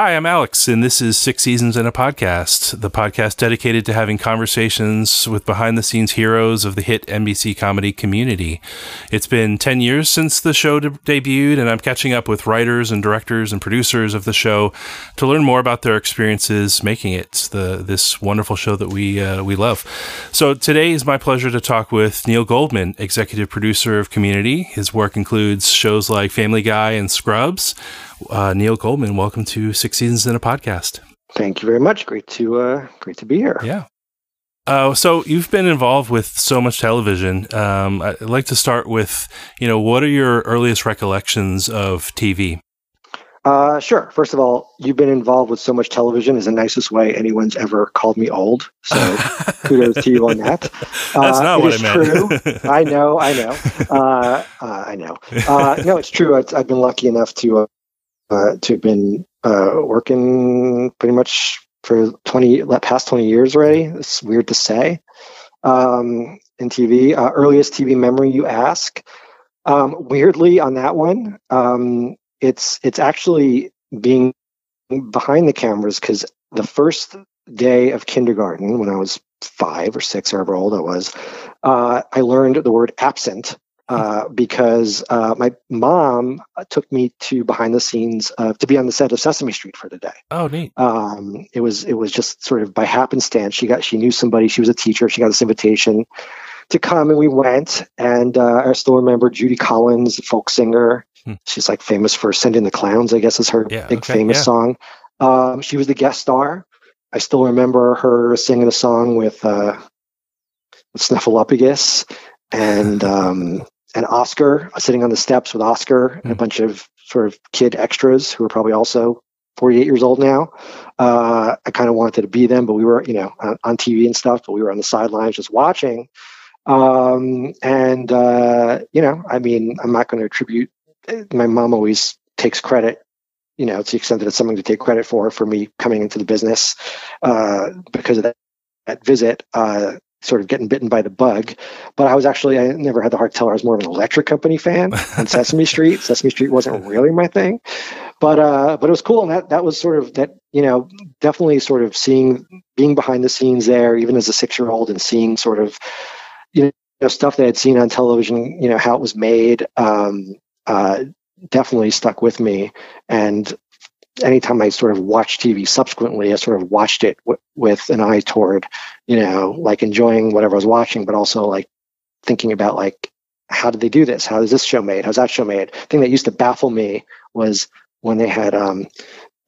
Hi, I'm Alex, and this is Six Seasons in a Podcast, the podcast dedicated to having conversations with behind the scenes heroes of the hit NBC comedy community. It's been 10 years since the show de- debuted, and I'm catching up with writers and directors and producers of the show to learn more about their experiences making it the this wonderful show that we, uh, we love. So today is my pleasure to talk with Neil Goldman, executive producer of Community. His work includes shows like Family Guy and Scrubs. Uh, Neil Goldman, welcome to Six Seasons in a Podcast. Thank you very much. Great to uh, great to be here. Yeah. Uh, so you've been involved with so much television. Um, I'd like to start with, you know, what are your earliest recollections of TV? Uh, sure. First of all, you've been involved with so much television is the nicest way anyone's ever called me old. So kudos to you on that. That's uh, not what I meant. true. I know. I know. Uh, uh I know. Uh, no, it's true. I've, I've been lucky enough to uh, to have been uh, working pretty much for 20 past 20 years already. It's weird to say. Um, in TV, uh, earliest TV memory you ask. Um, weirdly, on that one, um, it's it's actually being behind the cameras because the first day of kindergarten when I was five or six, however old I was, uh, I learned the word absent uh, because uh, my mom took me to behind the scenes uh, to be on the set of Sesame Street for the day. Oh, neat! Um, it was it was just sort of by happenstance. She got she knew somebody. She was a teacher. She got this invitation to come, and we went. And uh, I still remember Judy Collins, folk singer. Hmm. She's like famous for "Send in the Clowns." I guess is her yeah, big okay, famous yeah. song. Um, she was the guest star. I still remember her singing a song with uh, Snuffleupagus and um, and Oscar sitting on the steps with Oscar mm. and a hmm. bunch of sort of kid extras who are probably also 48 years old now. Uh, I kind of wanted to be them, but we were, you know, on, on, TV and stuff, but we were on the sidelines just watching. Um, and, uh, you know, I mean, I'm not going to attribute, my mom always takes credit, you know, to the extent that it's something to take credit for, for me coming into the business uh, because of that, that visit. Sort of getting bitten by the bug. But I was actually, I never had the heart to tell her I was more of an electric company fan on Sesame Street. Sesame Street wasn't really my thing. But uh, but it was cool, and that that was sort of that you know definitely sort of seeing being behind the scenes there, even as a six year old, and seeing sort of you know stuff that I'd seen on television, you know how it was made, um, uh, definitely stuck with me. And anytime I sort of watched TV subsequently, I sort of watched it w- with an eye toward, you know, like enjoying whatever I was watching, but also like thinking about like, how did they do this? How is this show made? How's that show made? The thing that used to baffle me was when they had um,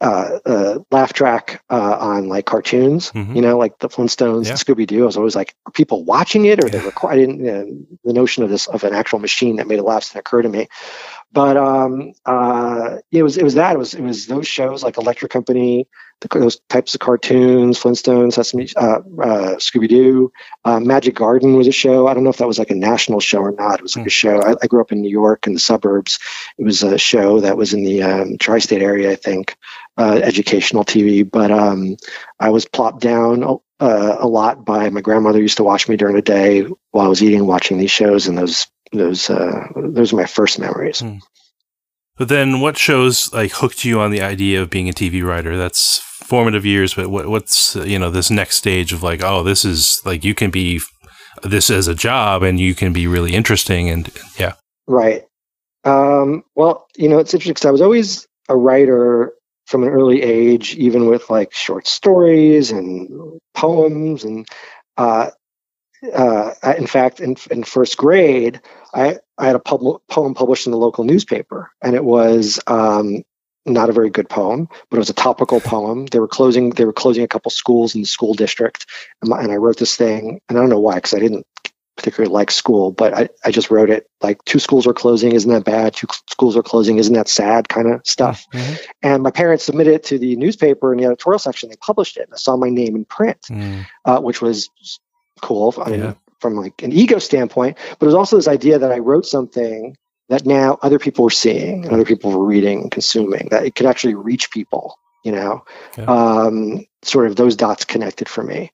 uh, uh, laugh track uh, on like cartoons, mm-hmm. you know, like the Flintstones, yeah. Scooby Doo. I was always like, are people watching it or they record? I didn't. Know, the notion of this of an actual machine that made a laugh didn't occur to me. But um, uh, it was it was that it was it was those shows like Electric Company, the, those types of cartoons, Flintstones, Sesame, uh, uh, Scooby Doo, uh, Magic Garden was a show. I don't know if that was like a national show or not. It was like mm. a show. I, I, grew up in New York in the suburbs. It was a show that was in the um, tri-state area, I think, uh, educational TV. But um, I was plopped down uh, a lot by my grandmother. Used to watch me during the day while I was eating, watching these shows, and those those uh, those are my first memories. Hmm. But then, what shows like hooked you on the idea of being a TV writer? That's formative years, but what, what's you know this next stage of like, oh, this is like you can be this as a job, and you can be really interesting, and yeah, right. Um, well, you know, it's interesting because I was always a writer from an early age, even with like short stories and poems, and uh, uh, in fact, in, in first grade, I, I had a pub- poem published in the local newspaper, and it was um, not a very good poem, but it was a topical poem. They were closing they were closing a couple schools in the school district, and, my, and I wrote this thing, and I don't know why because I didn't particularly like school, but I, I just wrote it like two schools are closing, isn't that bad? Two schools are closing, isn't that sad? Kind of stuff. Mm-hmm. And my parents submitted it to the newspaper in the editorial section. They published it. And I saw my name in print, mm. uh, which was cool. I mean, yeah. from like an ego standpoint, but it was also this idea that I wrote something that now other people were seeing and other people were reading and consuming that it could actually reach people you know yeah. um, sort of those dots connected for me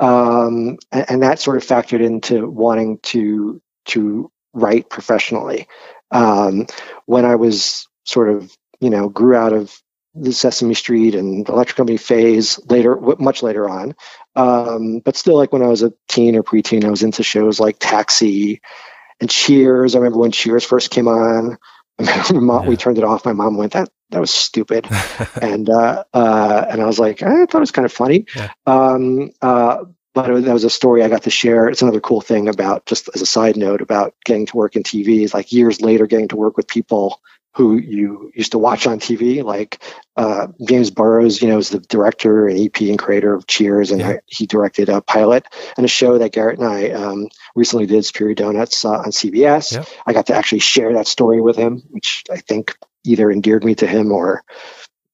um, and, and, that sort of factored into wanting to to write professionally um, when i was sort of you know grew out of the Sesame Street and Electric Company phase later, much later on. Um, but still, like when I was a teen or preteen, I was into shows like Taxi and Cheers. I remember when Cheers first came on. Mom, yeah. we turned it off. My mom went, "That that was stupid," and uh, uh, and I was like, I thought it was kind of funny. Yeah. Um, uh, but it, that was a story I got to share. It's another cool thing about just as a side note about getting to work in TV is like years later getting to work with people who you used to watch on TV, like uh, James Burrows, you know, is the director and EP and creator of Cheers, and yeah. he directed a pilot and a show that Garrett and I um, recently did, Superior Donuts, uh, on CBS. Yeah. I got to actually share that story with him, which I think either endeared me to him or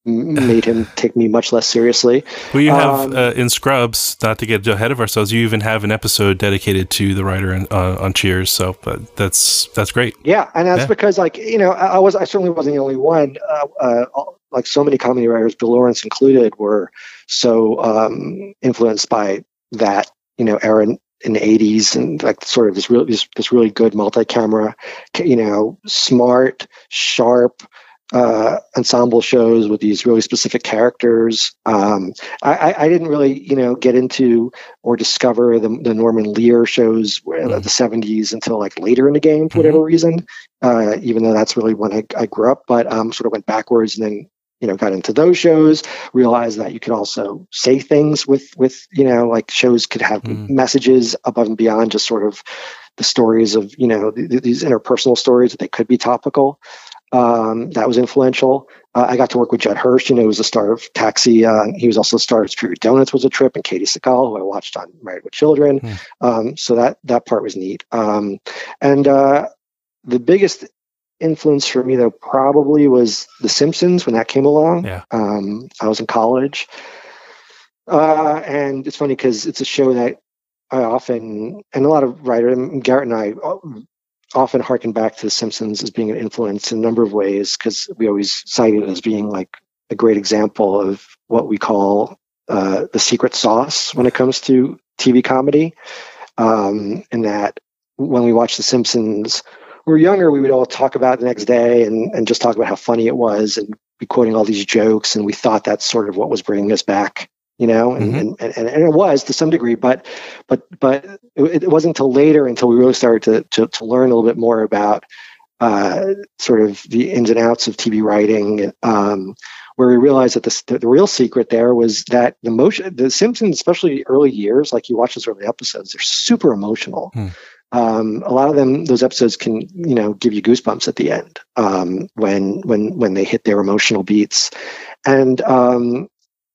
made him take me much less seriously. Well, you have um, uh, in Scrubs, not to get ahead of ourselves, you even have an episode dedicated to the writer uh, on Cheers. So but that's that's great. Yeah, and that's yeah. because like you know I, I, was I certainly wasn't the only one. Uh, uh like so many comedy writers, Bill Lawrence included, were so um, influenced by that you know era in the 80s and like sort of this really this, this really good multi-camera you know smart sharp uh, ensemble shows with these really specific characters. Um, I, I, didn't really, you know, get into or discover the, the Norman Lear shows mm-hmm. the 70s until like later in the game for whatever mm-hmm. reason, uh, even though that's really when I, I grew up, but um, sort of went backwards and then you know got into those shows realized that you could also say things with with you know like shows could have mm. messages above and beyond just sort of the stories of you know th- these interpersonal stories that they could be topical um, that was influential. Uh, I got to work with Judd Hirsch. You know, he was the star of Taxi. Uh, he was also the star of Superior Donuts was a trip, and Katey Sagal, who I watched on Married with Children. Mm. Um, so that that part was neat. Um, and uh, the biggest influence for me, though, probably was The Simpsons when that came along. Yeah. Um, I was in college, uh, and it's funny because it's a show that I often and a lot of writers, Garrett and I often harken back to The Simpsons as being an influence in a number of ways because we always cite it as being like a great example of what we call uh, the secret sauce when it comes to TV comedy. Um, and that when we watch The Simpsons, we were younger, we would all talk about the next day and, and just talk about how funny it was and be quoting all these jokes. And we thought that's sort of what was bringing us back you know, and, mm-hmm. and, and, and, it was to some degree, but but but it, it, wasn't until later until we really started to, to, to learn a little bit more about uh, sort of the ins and outs of TV writing, um, where we realized that the, the real secret there was that the motion, the Simpsons, especially early years, like you watch those early episodes, they're super emotional. Hmm. Um, a lot of them, those episodes can, you know, give you goosebumps at the end um, when when when they hit their emotional beats, and um,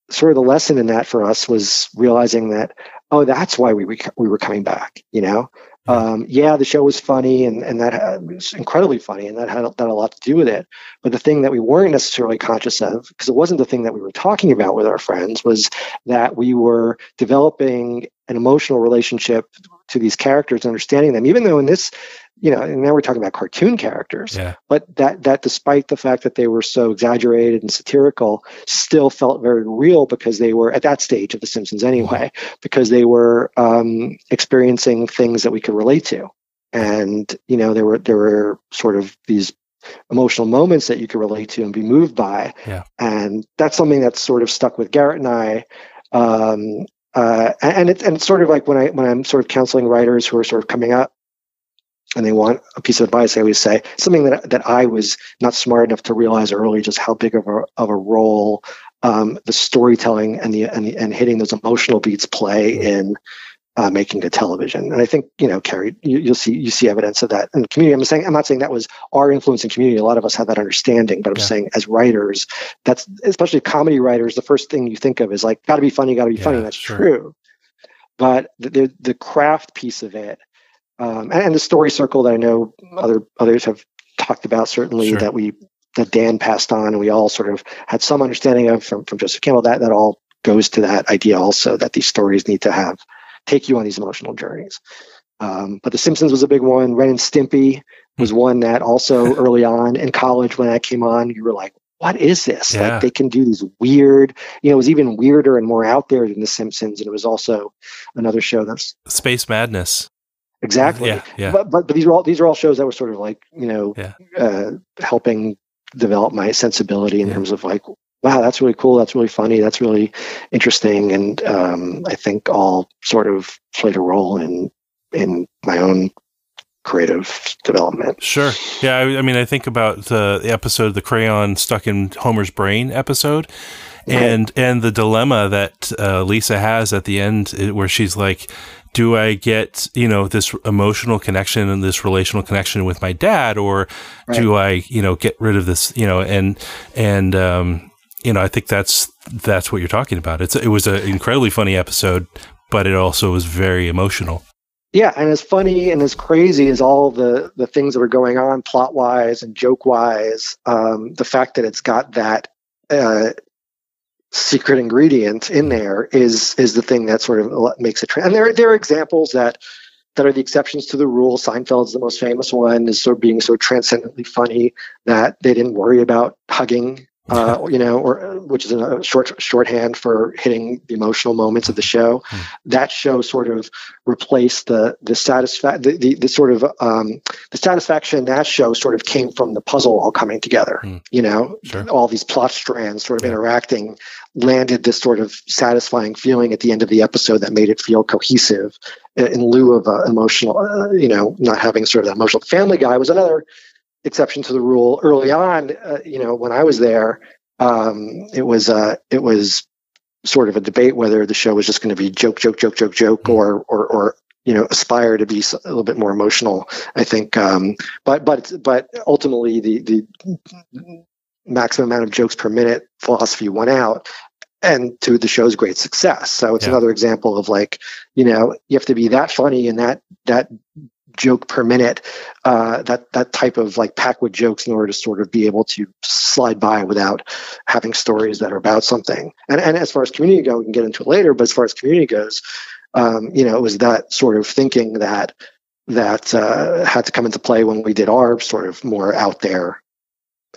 sort of the lesson in that for us was realizing that oh that's why we we were coming back you know? Um, yeah the show was funny and and that had, was incredibly funny and that had that had a lot to do with it. But the thing that we weren't necessarily conscious of because it wasn't the thing that we were talking about with our friends was that we were developing an emotional relationship to these characters understanding them. Even though in this you know, and now we're talking about cartoon characters, yeah. but that that despite the fact that they were so exaggerated and satirical, still felt very real because they were at that stage of The Simpsons anyway, because they were um, experiencing things that we could relate to, and you know, there were there were sort of these emotional moments that you could relate to and be moved by, yeah. and that's something that's sort of stuck with Garrett and I. Um, uh, and it's and it's sort of like when I when I'm sort of counseling writers who are sort of coming up and they want a piece of advice, I always say something that that I was not smart enough to realize early, just how big of a of a role um, the storytelling and the, and the and hitting those emotional beats play in uh, making the television. And I think you know, Carrie, you, will see you see evidence of that in the community. I'm saying I'm not saying that was our influence in community. A lot of us have that understanding, but I'm yeah. saying as writers, that's especially comedy writers, the first thing you think of is like, got to be funny, got to be yeah, funny. That's sure. true. But the, the craft piece of it um, and, and, the story circle that I know other others have talked about certainly sure. that we that Dan passed on and we all sort of had some understanding of from, from Joseph Campbell that that all goes to that idea also that these stories need to have take you on these emotional journeys. Um, but The Simpsons was a big one. Ren and Stimpy was hmm. one that also early on in college when that came on, you were like, what is this? Yeah. Like they can do these weird, you know, it was even weirder and more out there than The Simpsons. And it was also another show that's Space Madness. Exactly. Yeah, yeah. But, but, but these are all these are all shows that were sort of like you know yeah. uh, helping develop my sensibility in yeah. terms of like wow, that's really cool. That's really funny. That's really interesting. And um, I think all sort of played a role in in my own creative development. Sure. Yeah. I, I mean, I think about the, the, episode, the crayon stuck in Homer's brain episode. And and the dilemma that uh, Lisa has at the end, where she's like, do I get, you know, this emotional connection and this relational connection with my dad, or right. do I, you know, get rid of this, you know, and, and, um, you know, I think that's, that's what you're talking about. It's, it was an incredibly funny episode, but it also was very emotional. Yeah, and as funny and as crazy as all the the things that are going on plot wise and joke wise, um, the fact that it's got that uh, secret ingredient in there is is the thing that sort of makes it. Tra- and there there are examples that that are the exceptions to the rule. Seinfeld's the most famous one, is sort of being so transcendently funny that they didn't worry about hugging uh, you know, or which is a short shorthand for hitting the emotional moments of the show. Mm. That show sort of replaced the the satisfa- the, the, the sort of um, the satisfaction that show sort of came from the puzzle all coming together. Mm. You know, sure. all these plot strands sort of yeah. interacting landed this sort of satisfying feeling at the end of the episode that made it feel cohesive in lieu of uh, emotional, uh, you know, not having sort of that emotional. Family Guy was another exception to the rule early on. Uh, you know, when I was there, um, it was uh, it was sort of a debate whether the show was just going to be joke, joke, joke, joke, joke, or or or you know aspire to be a little bit more emotional. I think, um, but but but ultimately the the maximum amount of jokes per minute philosophy won out and to the show's great success. So it's yeah. another example of like, you know, you have to be that funny and that that joke per minute, uh, that that type of like pack with jokes in order to sort of be able to slide by without having stories that are about something. And and as far as community go, we can get into it later. But as far as community goes, um, you know, it was that sort of thinking that that uh, had to come into play when we did our sort of more out there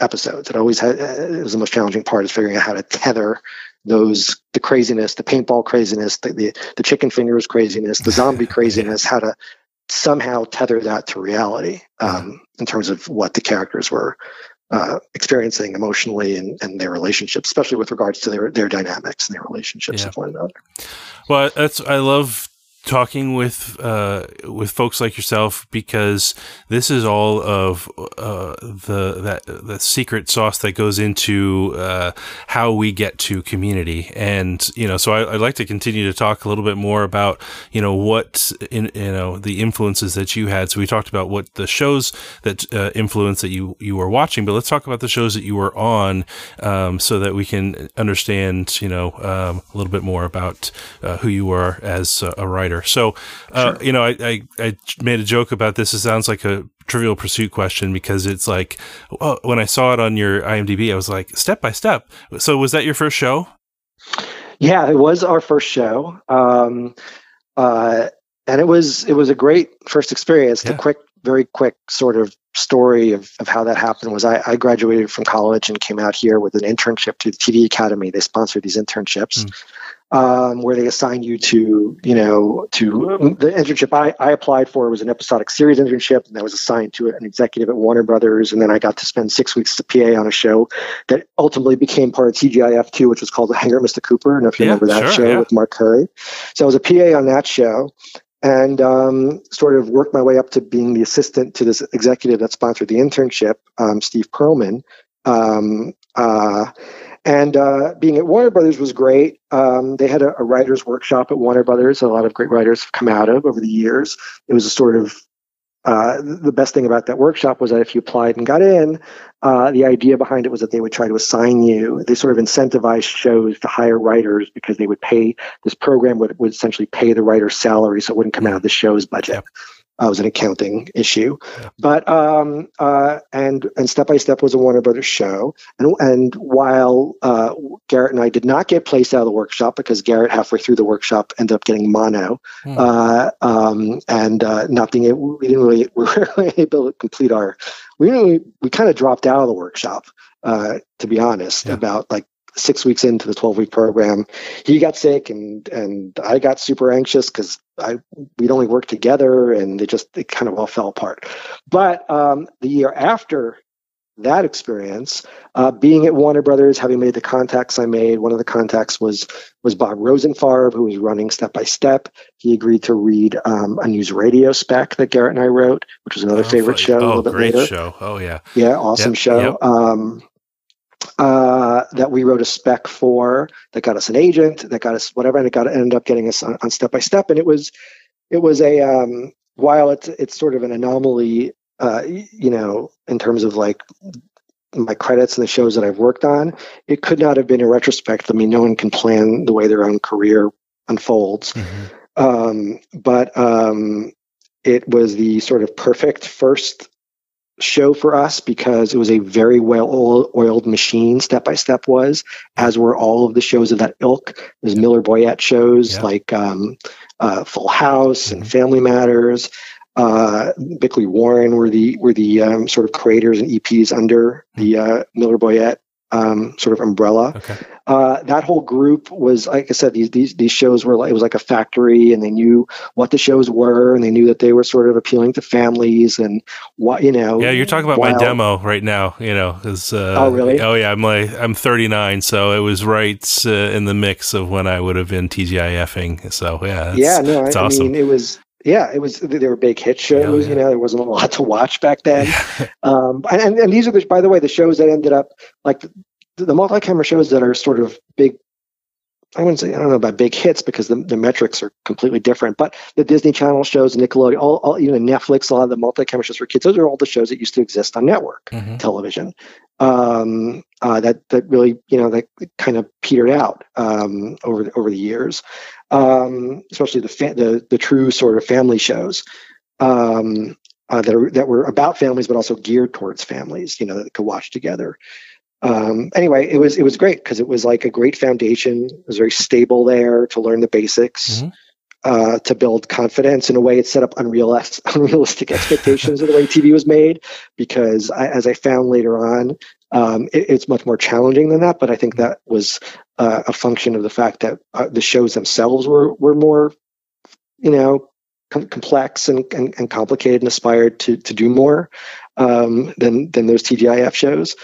episodes. It always had it was the most challenging part is figuring out how to tether those the craziness, the paintball craziness, the, the, the chicken fingers craziness, the zombie craziness, how to somehow tether that to reality um, in terms of what the characters were uh, experiencing emotionally and, and their relationships, especially with regards to their their dynamics and their relationships yeah. with one another. Well, that's I love talking with uh, with folks like yourself because this is all of uh, the that the secret sauce that goes into uh, how we get to community, and you know, so I, would like to continue to talk a little bit more about you know what in you know the influences that you had. So we talked about what the shows that uh, influence that you you were watching, but let's talk about the shows that you were on, um, so that we can understand you know um, a little bit more about uh, who you are as a writer. So, uh, sure. you know, I, I, I, made a joke about this. It sounds like a trivial pursuit question because it's like, well, when I saw it on your IMDb, I was like, step by step. So, was that your first show? Yeah, it was our first show. Um, uh, and it was it was a great first experience. Yeah. The quick, very quick sort of story of, of how that happened was I, I graduated from college and came out here with an internship to the TV Academy. They sponsored these internships. Mm um, where they assign you to, you know, to the internship I, I applied for was an episodic series internship, and I was assigned to an executive at Warner Brothers, and then I got to spend six weeks as a PA on a show that ultimately became part of TGIF2, which was called The Hangar Mr. Cooper. I don't know if you yeah, remember that sure, show yeah. with Mark Curry. So I was a PA on that show, and um, sort of worked my way up to being the assistant to this executive that sponsored the internship, um, Steve Perlman. Um, uh, and uh, being at Warner Brothers was great. Um, they had a, a, writers' workshop at Warner Brothers. A lot of great writers have come out of over the years. It was a sort of uh, the best thing about that workshop was that if you applied and got in, uh, the idea behind it was that they would try to assign you. They sort of incentivized shows to hire writers because they would pay. This program would, would essentially pay the writer's salary, so it wouldn't come out of the show's budget. Uh, was an accounting issue. But um, uh, and and Step by Step was a Warner Brothers show. And and while uh, Garrett and I did not get placed out of the workshop because Garrett halfway through the workshop ended up getting mono, hmm. uh, um, and uh, not being able, we didn't really we were really able to complete our. We really we kind of dropped out of the workshop. Uh, to be honest, yeah. about like six weeks into the 12 week program, he got sick and, and I got super anxious because I, we'd only worked together and it just, it kind of all fell apart. But um, the year after that experience. Uh, being at Warner Brothers, having made the contacts I made, one of the contacts was was Bob Rosenfarb, who was running Step by Step. He agreed to read um, a news radio spec that Garrett and I wrote, which was another oh, favorite show. Oh, a little bit great later. show! Oh yeah, yeah, awesome yep, show. Yep. Um, uh, that we wrote a spec for that got us an agent, that got us whatever, and it got ended up getting us on, on Step by Step, and it was it was a um, while it's it's sort of an anomaly uh, you know, in terms of like my credits and the shows that I've worked on, it could not have been in retrospect. I mean, no one can plan the way their own career unfolds. Mm-hmm. Um, but um, it was the sort of perfect first show for us because it was a very well oiled machine step by step was as were all of the shows of that ilk there's miller boyett shows yeah. like um, uh, full house mm-hmm. and family matters uh, Bickley Warren were the were the um, sort of creators and EPs under the uh, Miller Boyett um, sort of umbrella. Okay. Uh, that whole group was, like I said, these these these shows were like it was like a factory, and they knew what the shows were, and they knew that they were sort of appealing to families, and what you know. Yeah, you're talking about my demo right now. You know, is uh, oh really? Oh yeah, I'm like I'm 39, so it was right uh, in the mix of when I would have been TGIFing. So yeah, yeah, no, I, awesome. I mean it was yeah, it was. They were big hit shows. Yeah. You know, there wasn't a lot to watch back then. um, and and these are the, by the way, the shows that ended up like the, the multi-camera shows that are sort of big. I wouldn't say I don't know about big hits because the, the metrics are completely different. But the Disney Channel shows, Nickelodeon, all, all even Netflix, a lot of the multi-camera shows for kids. Those are all the shows that used to exist on network mm-hmm. television. Um, uh, that that really you know that kind of petered out um, over the, over the years um, especially the, fa- the the true sort of family shows um, uh, that are, that were about families, but also geared towards families. You know, that could watch together. Um, anyway, it was it was great because it was like a great foundation. It was very stable there to learn the basics. Mm-hmm. Uh, to build confidence in a way it set up unrealistic, unrealistic expectations of the way TV was made because I, as I found later on um, it, it's much more challenging than that, but I think that was uh, a function of the fact that uh, the shows themselves were were more, you know, com- complex and, and, and, complicated and aspired to to do more um, than than those TGIF shows.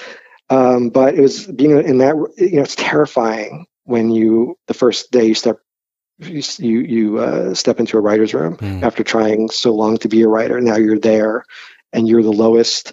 Um, but it was being in that, you know, it's terrifying when you the first day you step you you uh, step into a writer's room mm. after trying so long to be a writer. Now you're there, and you're the lowest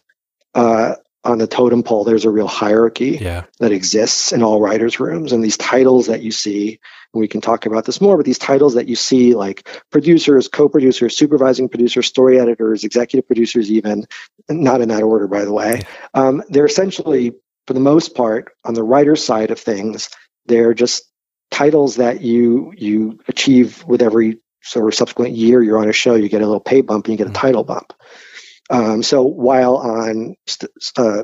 uh, on the totem pole, there's a real hierarchy yeah. that exists in all writers' rooms. And these titles that you see, we can talk about this more, but these titles that you see, like producers, co producers, supervising producers, story editors, executive producers, even, not in that order, by the way, um, they're essentially, for the most part, on the writer's side of things, they're just titles that you you achieve with every sort of subsequent year you're on a show you get a little pay bump and you get a mm-hmm. title bump um, so while on st- uh,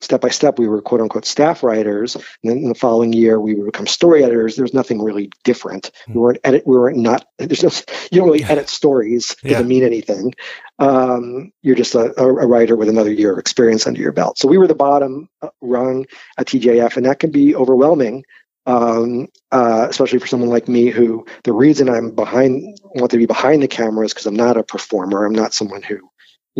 step by step, we were quote unquote staff writers, and then in the following year we would become story editors. There's nothing really different. We hmm. weren't edit. We weren't not. There's no. You don't really edit stories. Doesn't mean anything. Um, you're just a, a, writer with another year of experience under your belt. So we were the bottom uh, rung at TGIF, and that can be overwhelming. Um, uh, especially for someone like me, who the reason I'm behind, want to be behind the camera is because I'm not a performer. I'm not someone who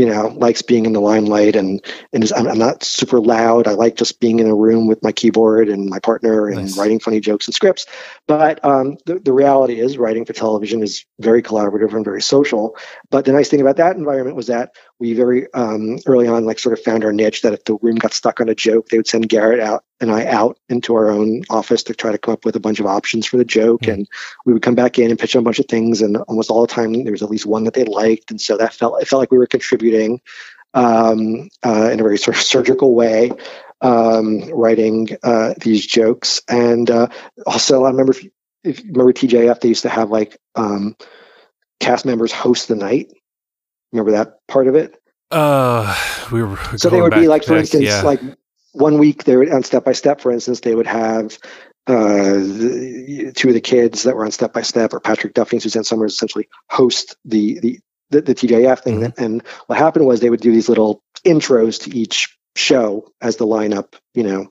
you know, likes being in the limelight and and is, I'm, I'm, not super loud. I like just being in a room with my keyboard and my partner and nice. writing funny jokes and scripts. But um, the, the reality is, writing for television is very collaborative and very social. But the nice thing about that environment was that we very um, early on, like, sort of found our niche. That if the room got stuck on a joke, they would send Garrett out and I out into our own office to try to come up with a bunch of options for the joke. Mm-hmm. And we would come back in and pitch a bunch of things. And almost all the time, there was at least one that they liked. And so that felt, it felt like we were contributing um, uh, in a very sort of surgical way, um, writing uh, these jokes. And uh, also, I remember if if you remember TGIF, they used to have like um, cast members host the night. Remember that part of it? Uh, we were so they would be like, for instance, yeah. like one week they would on step by step for instance they would have uh, the, two of the kids that were on step by step or patrick duffy and suzanne somers essentially host the the the, the tgif thing mm-hmm. and what happened was they would do these little intros to each show as the lineup you know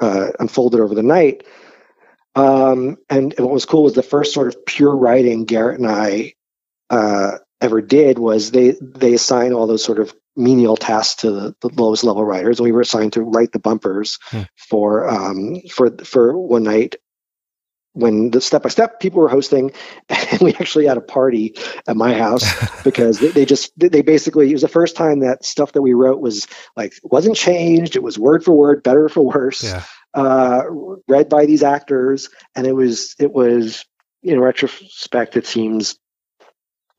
uh, unfolded over the night um, and, and, what was cool was the first sort of pure writing garrett and i uh, ever did was they they assign all those sort of menial tasks to the, the lowest level writers. We were assigned to write the bumpers hmm. for um, for for one night when the step by step people were hosting and we actually had a party at my house because they, they, just they basically it was the first time that stuff that we wrote was like wasn't changed it was word for word better for worse yeah. uh, read by these actors and it was it was in retrospect it seems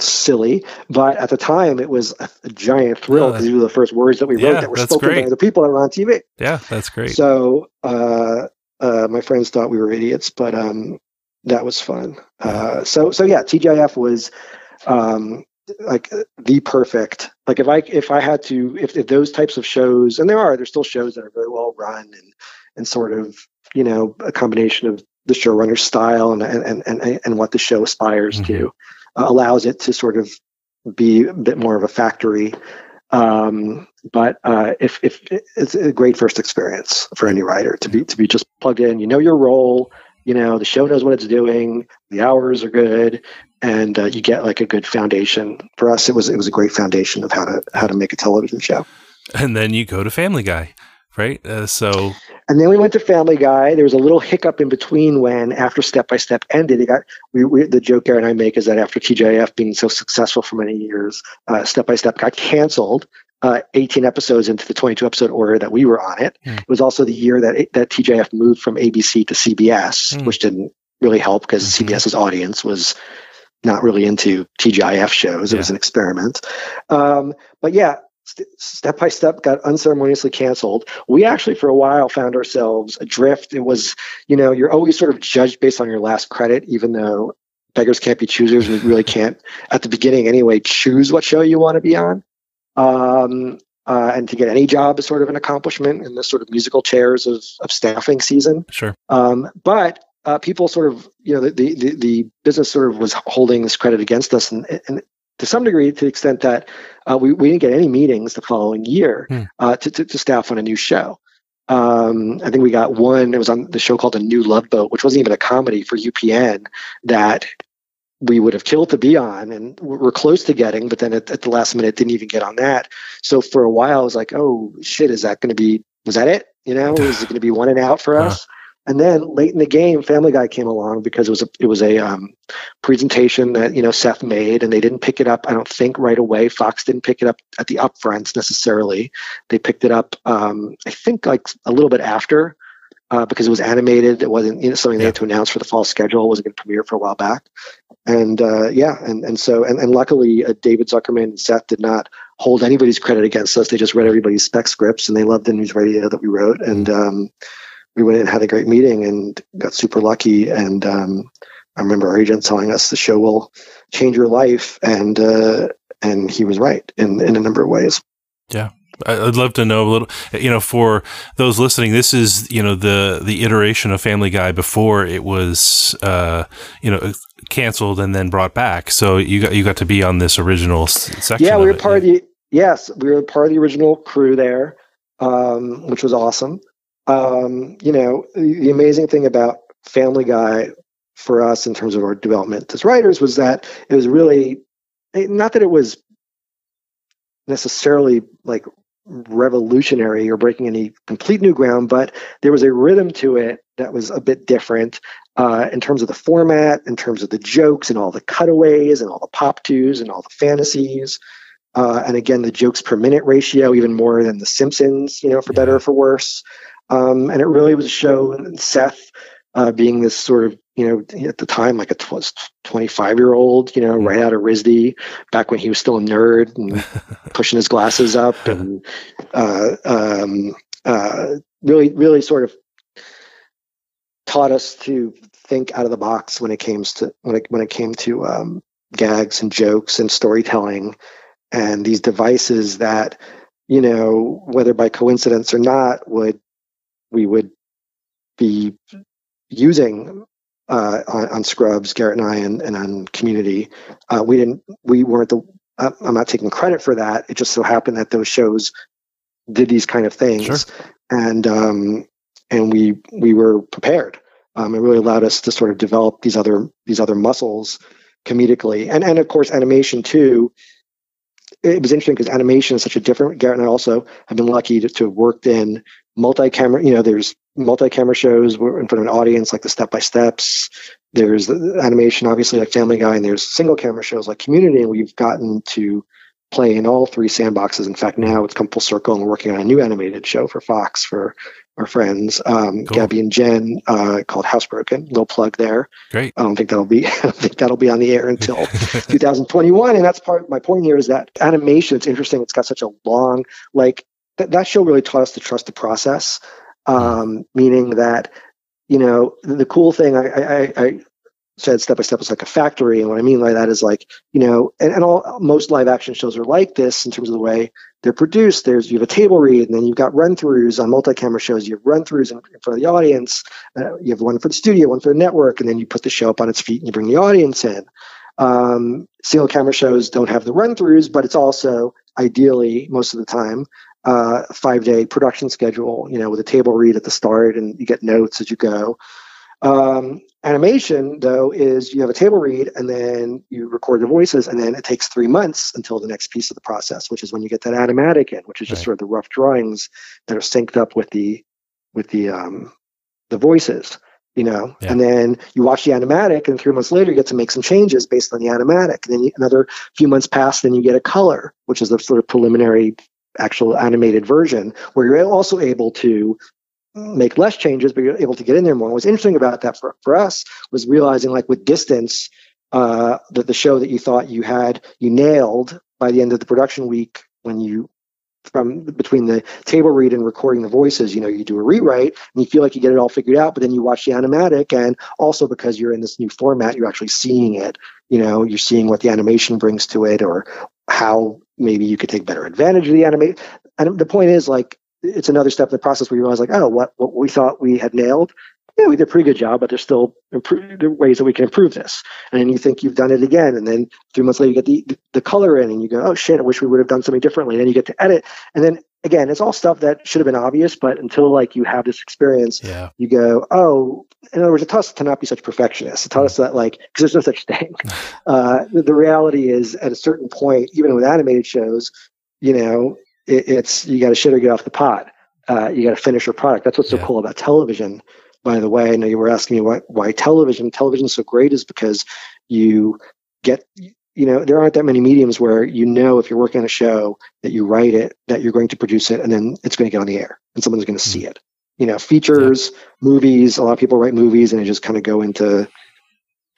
silly, but at the time it was a, a giant thrill because these were the first words that we wrote that were spoken great. by the people that were on TV. Yeah, that's great. So uh, uh, my friends thought we were idiots, but um, that was fun. Uh, so so yeah, TGIF was um, like the perfect. Like if I if I had to if, if those types of shows and there are there's still shows that are very well run and and sort of you know a combination of the showrunner's style and and and and what the show aspires mm-hmm. to uh, allows it to sort of be a bit more of a factory. Um, but uh, if, if it's a great first experience for any writer to be to be just plugged in, you know your role, you know the show knows what it's doing, the hours are good, and uh, you get like a good foundation. For us, it was it was a great foundation of how to how to make a television show. And then you go to Family Guy right? Uh, so, and then we went to Family Guy. There was a little hiccup in between when, after Step by Step ended, it got. We, we, the joke Garrett and I make is that after TGIF being so successful for many years, uh, Step by Step got canceled. Uh, 18 episodes into the 22 episode order that we were on it. Mm. It was also the year that it, that TGIF moved from ABC to CBS, mm. which didn't really help because mm-hmm. CBS's audience was not really into TGIF shows. It yeah. was an experiment. Um, but yeah, step by step got unceremoniously canceled. We actually, for a while, found ourselves adrift. It was, you know, you're always sort of judged based on your last credit, even though beggars can't be choosers. We really can't, at the beginning anyway, choose what show you want to be on. Um, uh, and to get any job is sort of an accomplishment in the sort of musical chairs of, of staffing season. Sure. Um, but uh, people sort of, you know, the, the, the business sort of was holding this credit against us. And, and to some degree, to the extent that uh, we, we didn't get any meetings the following year hmm. uh, to, to, to, staff on a new show. Um, I think we got one. It was on the show called A New Love Boat, which wasn't even a comedy for UPN that we would have killed to be on, and we're close to getting. But then at, at the last minute, didn't even get on that. So for a while, I was like, "Oh shit, is that going to be? Was that it? You know, is it going to be one and out for us?" And then late in the game, Family Guy came along because it was a it was a um, presentation that you know Seth made, and they didn't pick it up. I don't think right away. Fox didn't pick it up at the upfronts necessarily. They picked it up, um, I think, like a little bit after. Uh, because it was animated, it wasn't you know, something they had to announce for the fall schedule. It wasn't going to premiere for a while back, and uh, yeah, and and so and, and luckily uh, David Zuckerman and Seth did not hold anybody's credit against us. They just read everybody's spec scripts and they loved the news radio that we wrote, and um, we went and had a great meeting and got super lucky. And um, I remember our agent telling us the show will change your life, and uh, and he was right in in a number of ways. Yeah. I'd love to know a little, you know, for those listening, this is, you know, the, the iteration of Family Guy before it was, uh, you know, canceled and then brought back. So you got, you got to be on this original section. Yeah, we were part yeah. of the, yes, we were part of the original crew there, um, which was awesome um, you know, the amazing thing about Family Guy for us in terms of our development as writers was that it was really not that it was necessarily like revolutionary or breaking any complete new ground, but there was a rhythm to it that was a bit different uh, in terms of the format, in terms of the jokes and all the cutaways and all the pop twos and all the fantasies. Uh, and again, the jokes per minute ratio, even more than The Simpsons, you know, for better or for worse. Um, and it really was a show. And Seth, uh, being this sort of, you know, at the time, like a 25 year old, you know, mm-hmm. right out of RISD, back when he was still a nerd and pushing his glasses up and uh, um, uh, really, really sort of taught us to think out of the box when it came to when it when it came to um, gags and jokes and storytelling and these devices that you know whether by coincidence or not would we would be using uh, on, on, Scrubs, Garrett and I, and, and on Community. Uh, we didn't. We weren't the. I'm not taking credit for that. It just so happened that those shows did these kind of things, sure. and um, and we we were prepared. Um, it really allowed us to sort of develop these other these other muscles comedically, and and of course animation too. It was interesting because animation is such a different. Garrett and I also have been lucky to, to have worked in multi-camera. You know, there's multi-camera shows in front of an audience like the Step by Steps. There's the animation, obviously, like Family Guy, and there's single-camera shows like Community, and we've gotten to play in all three sandboxes. In fact, now it's come full circle, and we're working on a new animated show for Fox for our friends, um, cool. Gabby and Jen, uh, called Housebroken. Little plug there. Great. I don't think that'll be. I don't think that'll be on the air until 2021. And that's part. My point here is that animation. It's interesting. It's got such a long like that. That show really taught us to trust the process. Um, meaning that you know the, cool thing I, I, I said step by step is like a factory. And what I mean by that is like, you know, and, and all most live action shows are like this in terms of the way they're produced. There's you have a table read, and then you've got run throughs on multi-camera shows. You have run throughs in, in, front of the audience. Uh, you have one for the studio, one for the network, and then you put the show up on its feet and you bring the audience in. Um, single camera shows don't have the run throughs, but it's also ideally most of the time uh, five day production schedule. You know, with a table read at the start, and you get notes as you go. Um, animation, though, is you have a table read and then you record the voices, and then it takes three months until the next piece of the process, which is when you get that animatic in, which is just right. sort of the rough drawings that are synced up with the with the um, the voices. You know, yeah. and then you watch the animatic, and three months later you get to make some changes based on the animatic. And then you, another few months pass, then you get a color, which is the sort of preliminary actual animated version where you're also able to make less changes, but you're able to get in there more. what's interesting about that for, for us was realizing, like with distance, uh, that the show that you thought you had you nailed by the end of the production week when you from between the table read and recording the voices, you know, you do a rewrite and you feel like you get it all figured out, but then you watch the animatic and also because you're in this new format, you're actually seeing it. You know, you're seeing what the animation brings to it or how maybe you could take better advantage of the animation. And the point is like it's another step in the process where you realize like, oh, what what we thought we had nailed, yeah, we did a pretty good job, but there's still improve, ways that we can improve this. And then you think you've done it again, and then three months later you get the the color in, and you go, oh shit, I wish we would have done something differently. And then you get to edit, and then again, it's all stuff that should have been obvious, but until like you have this experience, yeah. you go, oh, in other words, it taught us to not be such perfectionists. It taught us that like, because there's no such thing. Uh, the, the reality is, at a certain point, even with animated shows, you know, it, it's you got to shit or get off the pot. Uh, you got to finish your product. That's what's so yeah. cool about television. By the way, I know you were asking me why, why television. Television is so great is because you get you know there aren't that many mediums where you know if you're working on a show that you write it that you're going to produce it and then it's going to get on the air and someone's going to see mm. it you know features yeah. movies a lot of people write movies and they just kind of go into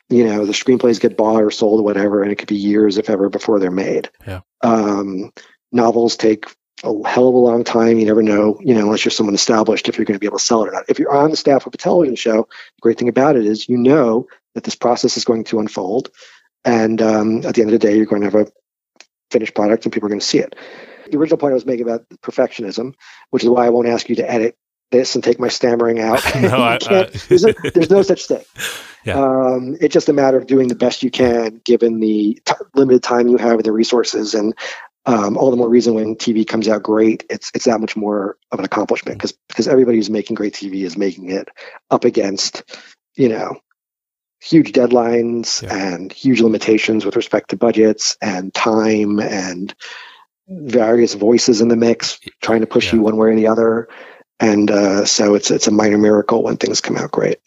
you know the screenplays get bought or sold or whatever and it could be years if ever before they're made yeah um, novels take a hell of a long time. You never know, you know, unless you're someone established, if you're going to be able to sell it or not. If you're on the staff of a television show, the great thing about it is you know that this process is going to unfold. And um, at the end of the day, you're going to have a finished product and people are going to see it. The original point I was making about perfectionism, which is why I won't ask you to edit this and take my stammering out. no, I, I, there's, no, there's, no, such thing. Yeah. Um, it's just a matter of doing the best you can given the t- limited time you have and the resources. And um, all the more reason when TV comes out great, it's it's that much more of an accomplishment because because everybody who's making great TV is making it up against you know huge deadlines yeah. and huge limitations with respect to budgets and time and various voices in the mix trying to push yeah. you one way or the other and uh, so it's it's a minor miracle when things come out great.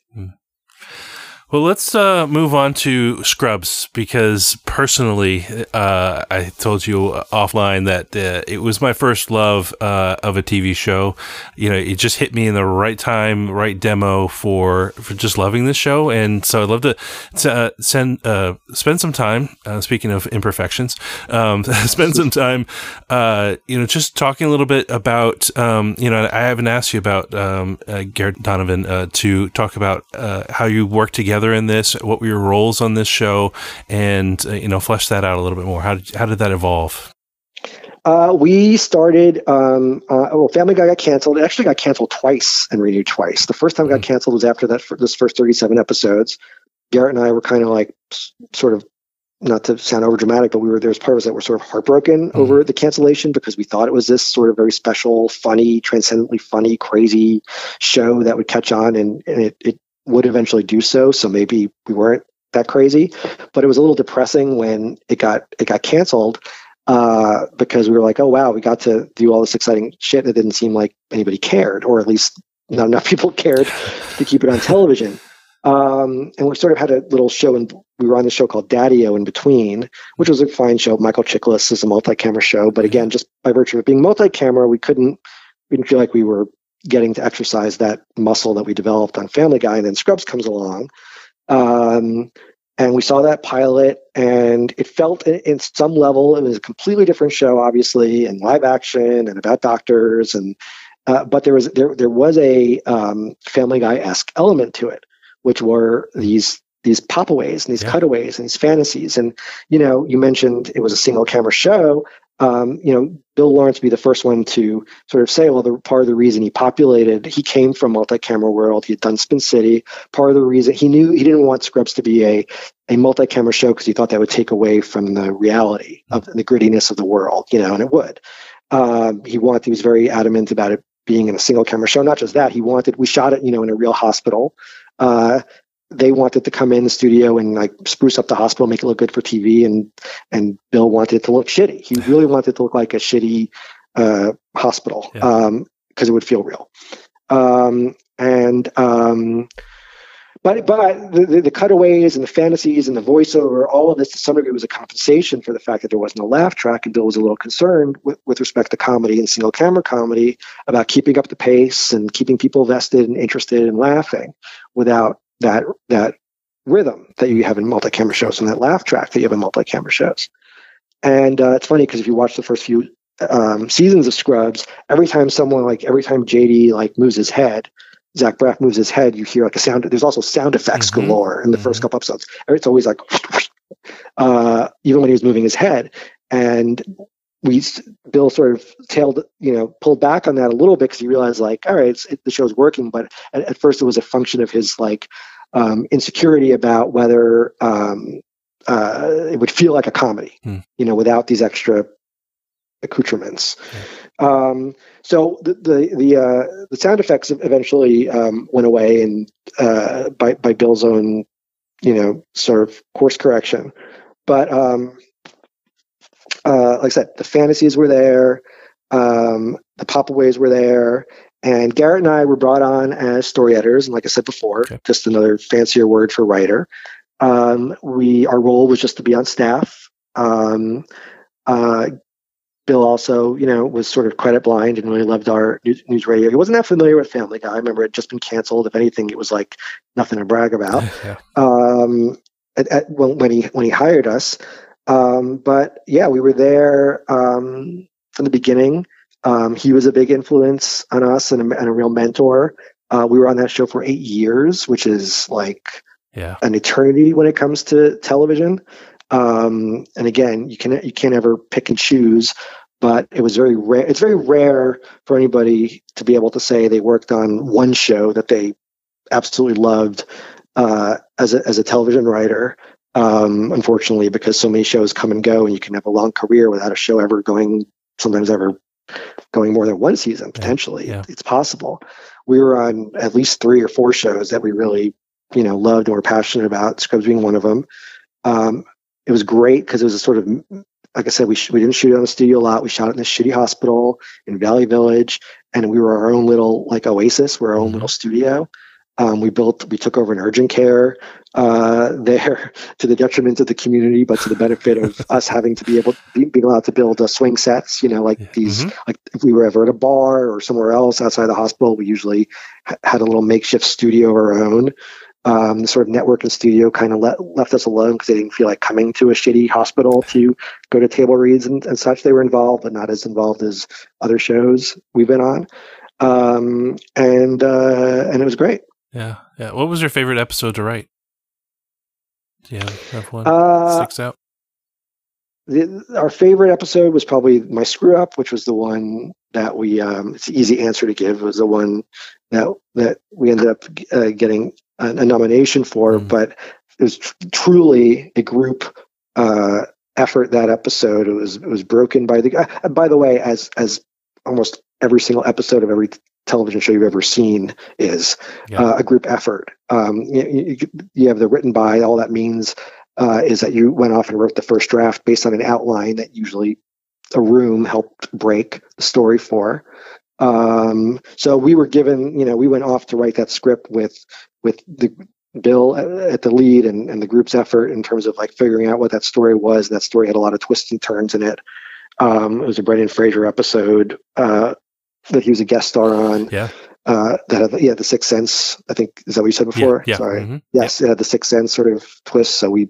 Well, let's uh, move on to Scrubs because personally, uh, I told you offline that uh, it was my first love uh, of a TV show. You know, it just hit me in the right time, right demo for for just loving this show, and so I'd love to, to uh, send uh, spend some time. speaking of imperfections, um, spend some time. you know, just talking a little bit about. Um, you know, I haven't asked you about um, Garrett Donovan to talk about how you work together together in this? What were your roles on this show? And, uh, you know, flesh that out a little bit more. How did, how did that evolve? Uh, we started, um, uh, well, Family Guy got canceled. It actually got canceled twice and renewed twice. The first time it got mm-hmm. canceled was after that, for this first 37 episodes. Garrett and I were kind of like, sort of, not to sound over dramatic, but we were, there was parts that were sort of heartbroken mm-hmm. over the cancellation because we thought it was this sort of very special, funny, transcendently funny, crazy show that would catch on and, and it, it would eventually do so. So maybe we weren't that crazy, but it was a little depressing when it got it got canceled uh, because we were like, oh wow, we got to do all this exciting shit that didn't seem like anybody cared, or at least not enough people cared to keep it on television. Um, and we sort of had a little show, and we were on the show called Daddio in between, which was a fine show. Michael Chiklis is a multi-camera show, but again, just by virtue of being multi-camera, we couldn't, we didn't feel like we were getting to exercise that muscle that we developed on Family Guy. And then Scrubs comes along, um, and we saw that pilot, and it felt in, in some level it was a completely different show, obviously, and live action and about doctors and. Uh, but there was there there was a um, Family Guy esque element to it which were these these popaways and these yeah. cutaways and these fantasies. And you know, you mentioned it was a single camera show. Um, you know, Bill Lawrence be the first one to sort of say, well, the part of the reason he populated, he came from multi-camera world. He had done Spin City. Part of the reason he knew he didn't want Scrubs to be a a multi-camera show because he thought that would take away from the reality of the grittiness of the world. You know, and it would. Um, he wanted. He was very adamant about it being in a single camera show. Not just that, he wanted. We shot it, you know, in a real hospital uh, they wanted to come in the studio and like spruce up the hospital, make it look good for TV, and and Bill wanted it to look shitty. He really wanted it to look like a shitty uh, hospital because yeah. um, it would feel real. Um, and um, but but the, the, cutaways and the fantasies and the voiceover, all of this to some degree was a compensation for the fact that there wasn't a laugh track, and Bill was a little concerned with, with respect to comedy and single camera comedy about keeping up the pace and keeping people vested and interested in laughing without that that rhythm that you have in multi-camera shows and that laugh track that you have in multi-camera shows. And uh, it's funny because if you watch the first few um, seasons of Scrubs, every time someone like every time JD like moves his head, Zach Braff moves his head, you hear like a sound. There's also sound effects mm-hmm. galore in the mm-hmm. first couple episodes. It's always like, uh, even when he was moving his head, and we Bill sort of tailed, you know, pulled back on that a little bit because he realized like, all right, it, the show's working, but at, at, first it was a function of his like um, insecurity about whether um, uh, it would feel like a comedy, hmm. you know, without these extra accoutrements. Um, so the the the, uh, the sound effects eventually um, went away, and uh, by by Bill's own, you know, sort of course correction. But um, uh, like I said, the fantasies were there, um, the popaways were there, and Garrett and I were brought on as story editors. And like I said before, okay. just another fancier word for writer. Um, we our role was just to be on staff. Um, uh, Bill also, you know, was sort of credit blind and really loved our news, news, radio. He wasn't that familiar with Family Guy. I remember it had just been canceled. If anything, it was like nothing to brag about. yeah. um, at, at, when, when, he when he hired us, um, but yeah, we were there um, from the beginning. Um, he was a big influence on us and a, and a real mentor. Uh, we were on that show for eight years, which is like yeah. an eternity when it comes to television. Um, and again, you can you can't ever pick and choose, but it was very rare. It's very rare for anybody to be able to say they worked on one show that they absolutely loved uh, as a as a television writer. Um, unfortunately, because so many shows come and go, and you can have a long career without a show ever going, sometimes ever going more than one season potentially. Yeah. It's possible. We were on at least three or four shows that we really, you know, loved and were passionate about. Scrubs being one of them. Um, it was great because it was a sort of like I said, we sh- we didn't shoot it on the studio a lot. We shot it in a shitty hospital in Valley Village, and we were our own little like oasis. We're our own mm-hmm. little studio. Um, we built, we took over an urgent care uh, there to the detriment of the community, but to the benefit of us having to be able, be, being allowed to build uh, swing sets. You know, like yeah. these, mm-hmm. like if we were ever at a bar or somewhere else outside the hospital, we usually ha- had a little makeshift studio of our own um, the sort of network and studio kind of le- left us alone because they didn't feel like coming to a shitty hospital to go to table reads and, and, such. They were involved, but not as involved as other shows we've been on. Um, and uh, and it was great. Yeah, yeah. What was your favorite episode to write? Do you have, one uh, sticks out? The, our favorite episode was probably my screw up, which was the one that we. Um, it's an easy answer to give. It was the one that that we ended up uh, getting a, a nomination for, mm. but it was tr- truly a group uh, effort. That episode it was it was broken by the. Uh, by the way, as as almost every single episode of every television show you've ever seen is Yeah. uh, a group effort. Um, you, you, you have the written by. All that means uh, is that you went off and wrote the first draft based on an outline that usually a room helped break the story for. Um, so we were given, you know, we went off to write that script with with the Bill at at the lead and, and the group's effort in terms of like figuring out what that story was. That story had a lot of twists and turns in it. Um, it was a Brendan Fraser episode uh, that he was a guest star on. Yeah. Uh, that had, yeah, the Sixth Sense. I think is that what you said before? yeah. Sorry. mhm. Yes, it had the Sixth Sense sort of twist. So we,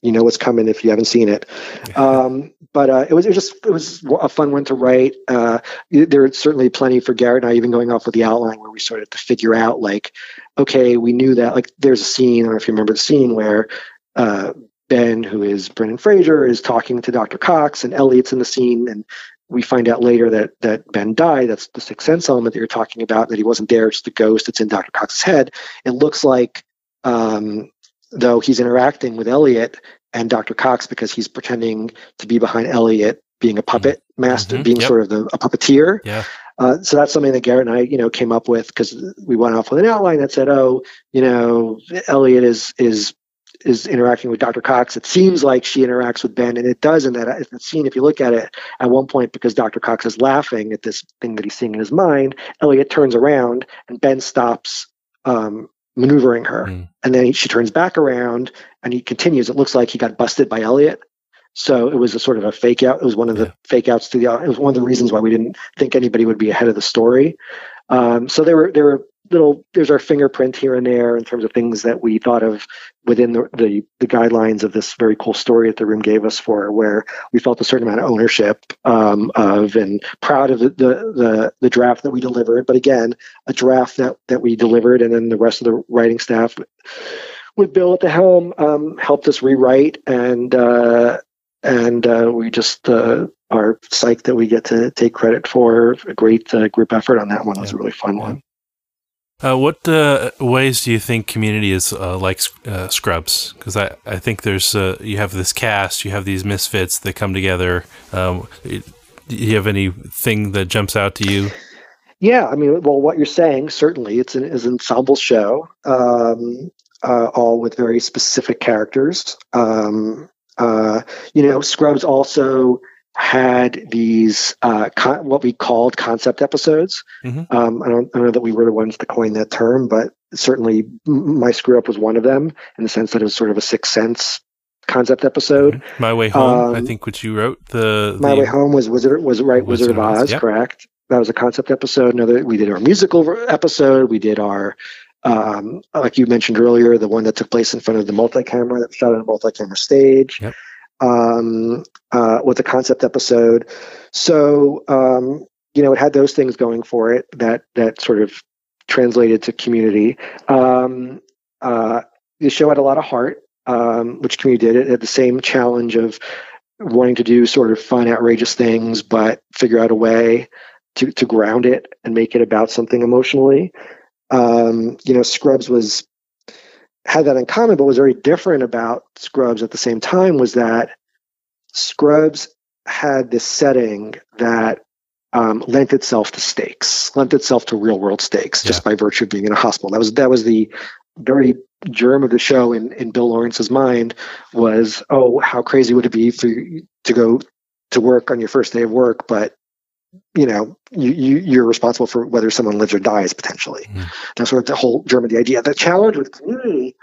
you know, what's coming if you haven't seen it. Um, but uh, it was it was just it was a fun one to write. Uh, there are certainly plenty for Garrett and I, even going off with the outline where we started to figure out like, okay, we knew that like there's a scene. I don't know if you remember the scene where uh, Ben, who is Brendan Fraser, is talking to Dr. Cox, and Elliot's in the scene, and we find out later that that Ben died. That's the sixth sense element that you're talking about. That he wasn't there; it's the ghost that's in Dr. Cox's head. It looks like. Um, though he's interacting with Elliot and Dr. Cox because he's pretending to be behind Elliot, being a puppet master, Mhm. being Yep. sort of the, a puppeteer. Yeah. Uh, so that's something that Garrett and I, you know, came up with because we went off with an outline that said, "Oh, you know, Elliot is is is interacting with Dr. Cox. It seems like she interacts with Ben, and it does in that scene. If you look at it, at one point, because Dr. Cox is laughing at this thing that he's seeing in his mind, Elliot turns around and Ben stops um, maneuvering her, Mm. and then he, she turns back around and he continues. It looks like he got busted by Elliot. So it was a sort of a fake out. It was one of the Yeah. fake outs to the. It was one of the reasons why we didn't think anybody would be ahead of the story. Um, so there were there were little. There's our fingerprint here and there in terms of things that we thought of within the the, the guidelines of this very cool story that the room gave us for, where we felt a certain amount of ownership um, of and proud of the, the the the draft that we delivered. But again, a draft that that we delivered, and then the rest of the writing staff with Bill at the helm um, helped us rewrite and. Uh, and uh, we just uh, are psyched that we get to take credit for a great uh, group effort on that one. It was a really fun one. Uh, what uh, ways do you think Community is uh, like uh, Scrubs? Because I, I think there's uh, you have this cast, you have these misfits that come together. Um, do you have anything that jumps out to you? Yeah, I mean, well, what you're saying certainly it's an, is an ensemble show, um, uh, all with very specific characters. Um, uh, you know, Scrubs also had these uh, con- what we called concept episodes. Mhm. Um, I don't, I don't know that we were the ones to coin that term, but certainly my screw up was one of them in the sense that it was sort of a sixth sense concept episode. My Way Home, I Um, think, which you wrote. The, My Way Home was Wizard was right Wizard, of Oz, yep. correct? That was a concept episode. Another we did our musical episode. We did our um, like you mentioned earlier, the one that took place in front of the multi-camera that was shot on a multi-camera stage. Yep. Um, uh, with the concept episode. So um, you know, it had those things going for it that that sort of translated to community. Um, uh, the show had a lot of heart, um, which community did. It had the same challenge of wanting to do sort of fun, outrageous things, but figure out a way to, to ground it and make it about something emotionally. Um, you know, Scrubs was had that in common, but was very different about Scrubs at the same time was that Scrubs had this setting that um, lent itself to stakes, lent itself to real world stakes, just by virtue of being in a hospital. That was that was the very germ of the show in, in Bill Lawrence's mind was, oh, how crazy would it be for you to go to work on your first day of work, but you know, you, you you're responsible for whether someone lives or dies potentially. Mhm. That's sort of the whole germ of the idea. The challenge with community,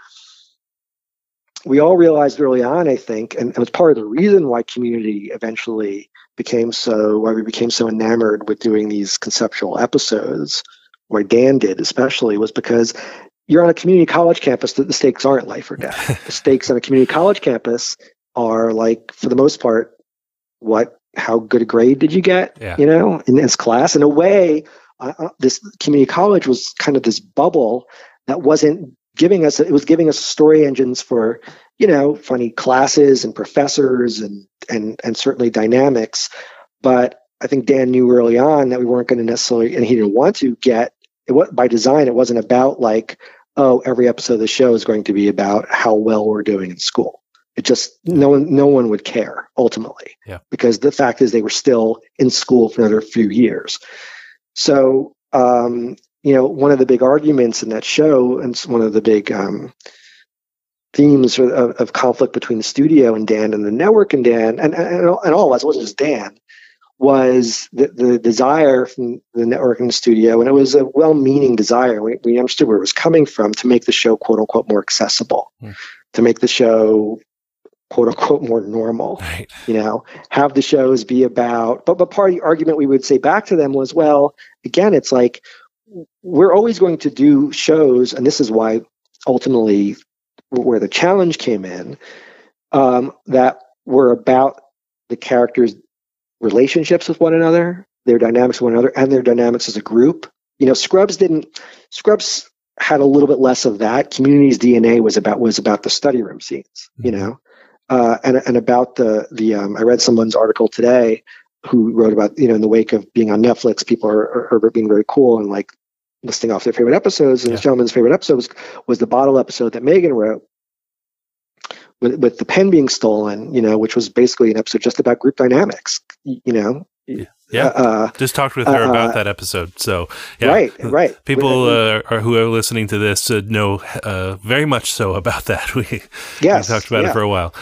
we all realized early on, I think, and it was part of the reason why community eventually became so why we became so enamored with doing these conceptual episodes, why Dan did especially, was because you're on a community college campus that the stakes aren't life or death. the stakes on a community college campus are like, for the most part, what, how good a grade did you get? Yeah. You know, in this class. In a way, uh, this community college was kind of this bubble that wasn't giving us. It was giving us story engines for, you know, funny classes and professors and and and certainly dynamics. But I think Dan knew early on that we weren't going to necessarily, and he didn't want to get it. Was, by design, it wasn't about like, oh, every episode of the show is going to be about how well we're doing in school. It just no one no one would care ultimately. Yeah. Because the fact is they were still in school for another few years. So um, you know, one of the big arguments in that show, and one of the big um, themes of, of, conflict between the studio and Dan and the network and Dan, and, and, and all of us, it wasn't just Dan, was the, the desire from the network and the studio, and it was a well-meaning desire. We, we understood where it was coming from to make the show "quote unquote" more accessible, mm. to make the show "quote unquote" more normal. Right. You know, have the shows be about. But but part of the argument we would say back to them was, well, again, it's like we're always going to do shows, and this is why ultimately where the challenge came in um, that were about the characters' relationships with one another, their dynamics with one another, and their dynamics as a group. You know, Scrubs didn't. Scrubs had a little bit less of that. Community's DNA was about was about the study room scenes. You mm-hmm. know, uh, and and about the the. Um, I read someone's article today who wrote about you know in the wake of being on Netflix, people are, are, are being very cool and like listing off their favorite episodes. And yeah. this gentleman's favorite episode was, was the bottle episode that Megan wrote with, with the pen being stolen, you know, which was basically an episode just about group dynamics, you know. Yeah. Yeah, uh, just talked with her uh, about that episode. So, yeah, right, right. People uh, are, who are listening to this uh, know uh, very much so about that. We, yes, we talked about yeah. it for a while.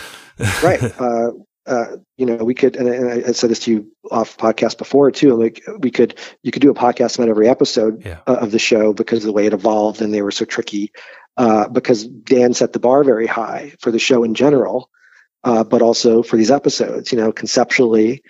Right. Uh, uh, you know, we could, and, and, I said this to you off podcast before too. Like, we could, you could do a podcast about every episode yeah. uh, of the show because of the way it evolved and they were so tricky. Uh, because Dan set the bar very high for the show in general, uh, but also for these episodes. You know, conceptually,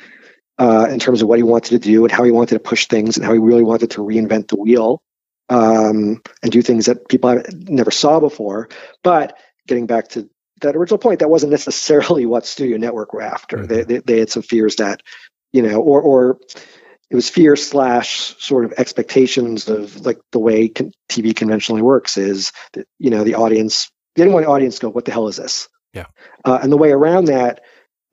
uh, in terms of what he wanted to do and how he wanted to push things and how he really wanted to reinvent the wheel um, and do things that people never saw before. But getting back to that original point, that wasn't necessarily what Studio Network were after. Mm-hmm. They, they, they had some fears that, you know, or or it was fear slash sort of expectations of like the way con- TV conventionally works is that you know the audience, the anyone audience go, what the hell is this? Yeah. Uh, and the way around that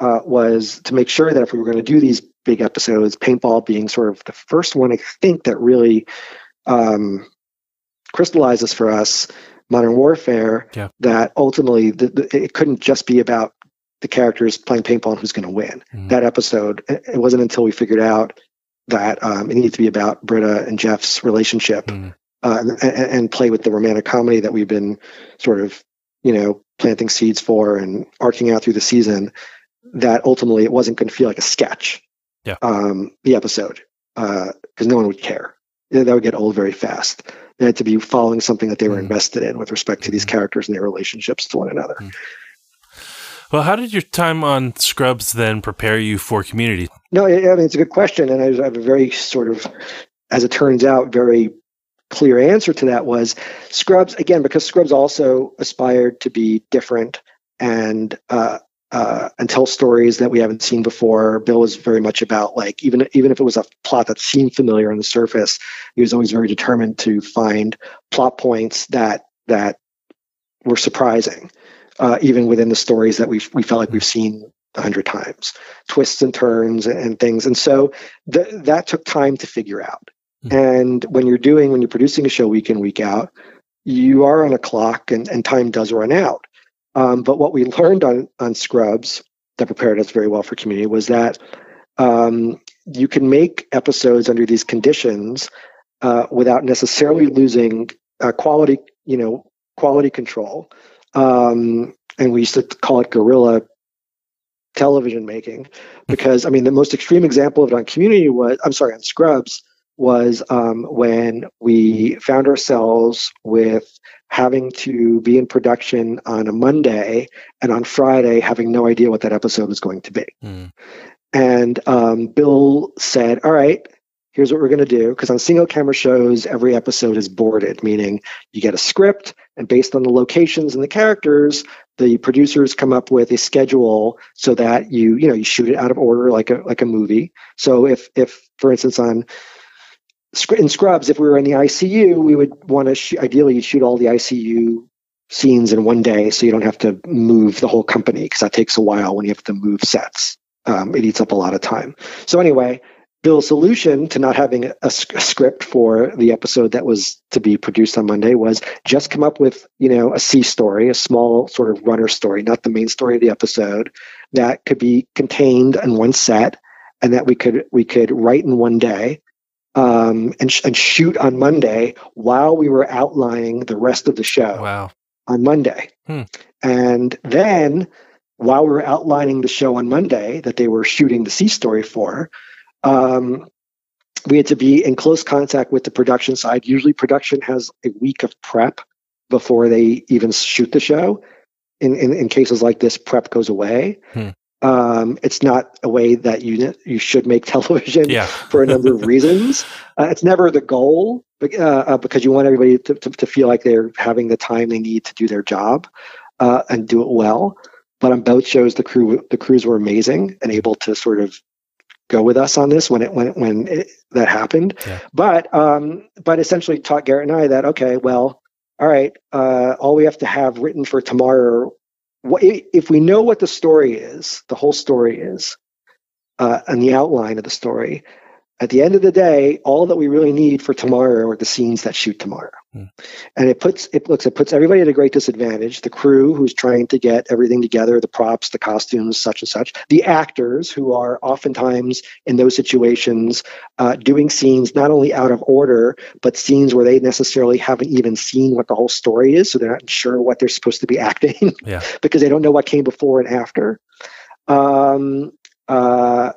uh, was to make sure that if we were going to do these big episodes, paintball being sort of the first one, I think that really um, crystallizes for us modern warfare yeah. that ultimately the, the, it couldn't just be about the characters playing paintball and who's going to win. Mm-hmm. That episode, it wasn't until we figured out that um, it needed to be about Britta and Jeff's relationship mm-hmm. uh, and, and, play with the romantic comedy that we've been sort of, you know, planting seeds for and arcing out through the season. That ultimately it wasn't going to feel like a sketch. Yeah. Um, the episode because uh, no one would care. That would get old very fast. They had to be following something that they were mm. invested in with respect to these mm-hmm. characters and their relationships to one another. Mm. Well, how did your time on Scrubs then prepare you for Community? No, I mean it's a good question, and I have a very sort of, as it turns out, very clear answer to that was Scrubs again because Scrubs also aspired to be different and uh, uh, and tell stories that we haven't seen before. Bill was very much about like even even if it was a plot that seemed familiar on the surface, he was always very determined to find plot points that that were surprising, uh, even within the stories that we we felt like we've seen a hundred times, twists and turns and things. And so th- that took time to figure out. Mm-hmm. And when you're doing when you're producing a show week in week out, you are on a clock and, and time does run out. Um, but what we learned on, on Scrubs that prepared us very well for community was that um, you can make episodes under these conditions uh, without necessarily losing uh, quality, you know, quality control. Um, and we used to call it guerrilla television making because I mean the most extreme example of it on Community was I'm sorry on Scrubs was um, when we found ourselves with having to be in production on a Monday and on Friday having no idea what that episode was going to be. Mm. And um, Bill said, All right, here's what we're going to do. Because on single camera shows, every episode is boarded, meaning you get a script, and based on the locations and the characters, the producers come up with a schedule so that you, you know, you shoot it out of order like a like a movie. So if if for instance on in Scrubs, if we were in the ICU, we would want to sh- ideally shoot all the ICU scenes in one day, so you don't have to move the whole company because that takes a while when you have to move sets. Um, it eats up a lot of time. So anyway, Bill's solution to not having a, a, script for the episode that was to be produced on Monday was just come up with you know a C story, a small sort of runner story, not the main story of the episode, that could be contained in one set, and that we could we could write in one day um, and, sh- and shoot on Monday while we were outlining the rest of the show Wow. on Monday. Hmm. And then while we were outlining the show on Monday that they were shooting the C story for, um, we had to be in close contact with the production side. Usually, production has a week of prep before they even shoot the show. In, in, in cases like this, prep goes away. Hmm. Um, it's not a way that you you should make television Yeah. for a number of reasons. Uh, it's never the goal uh, uh, because you want everybody to, to, to feel like they're having the time they need to do their job uh, and do it well. But on both shows, the crew the crews were amazing and able to sort of go with us on this when it when when it, that happened. Yeah. But um, but essentially taught Garrett and I that okay, well, all right, uh, all we have to have written for tomorrow. What, if we know what the story is, the whole story is, uh, and the outline of the story, at the end of the day, all that we really need for tomorrow are the scenes that shoot tomorrow. Hmm. And it puts it looks it puts everybody at a great disadvantage. The crew who's trying to get everything together, the props, the costumes, such and such. The actors who are oftentimes in those situations uh, doing scenes not only out of order, but scenes where they necessarily haven't even seen what the whole story is, so they're not sure what they're supposed to be acting Yeah. because they don't know what came before and after. Um, uh,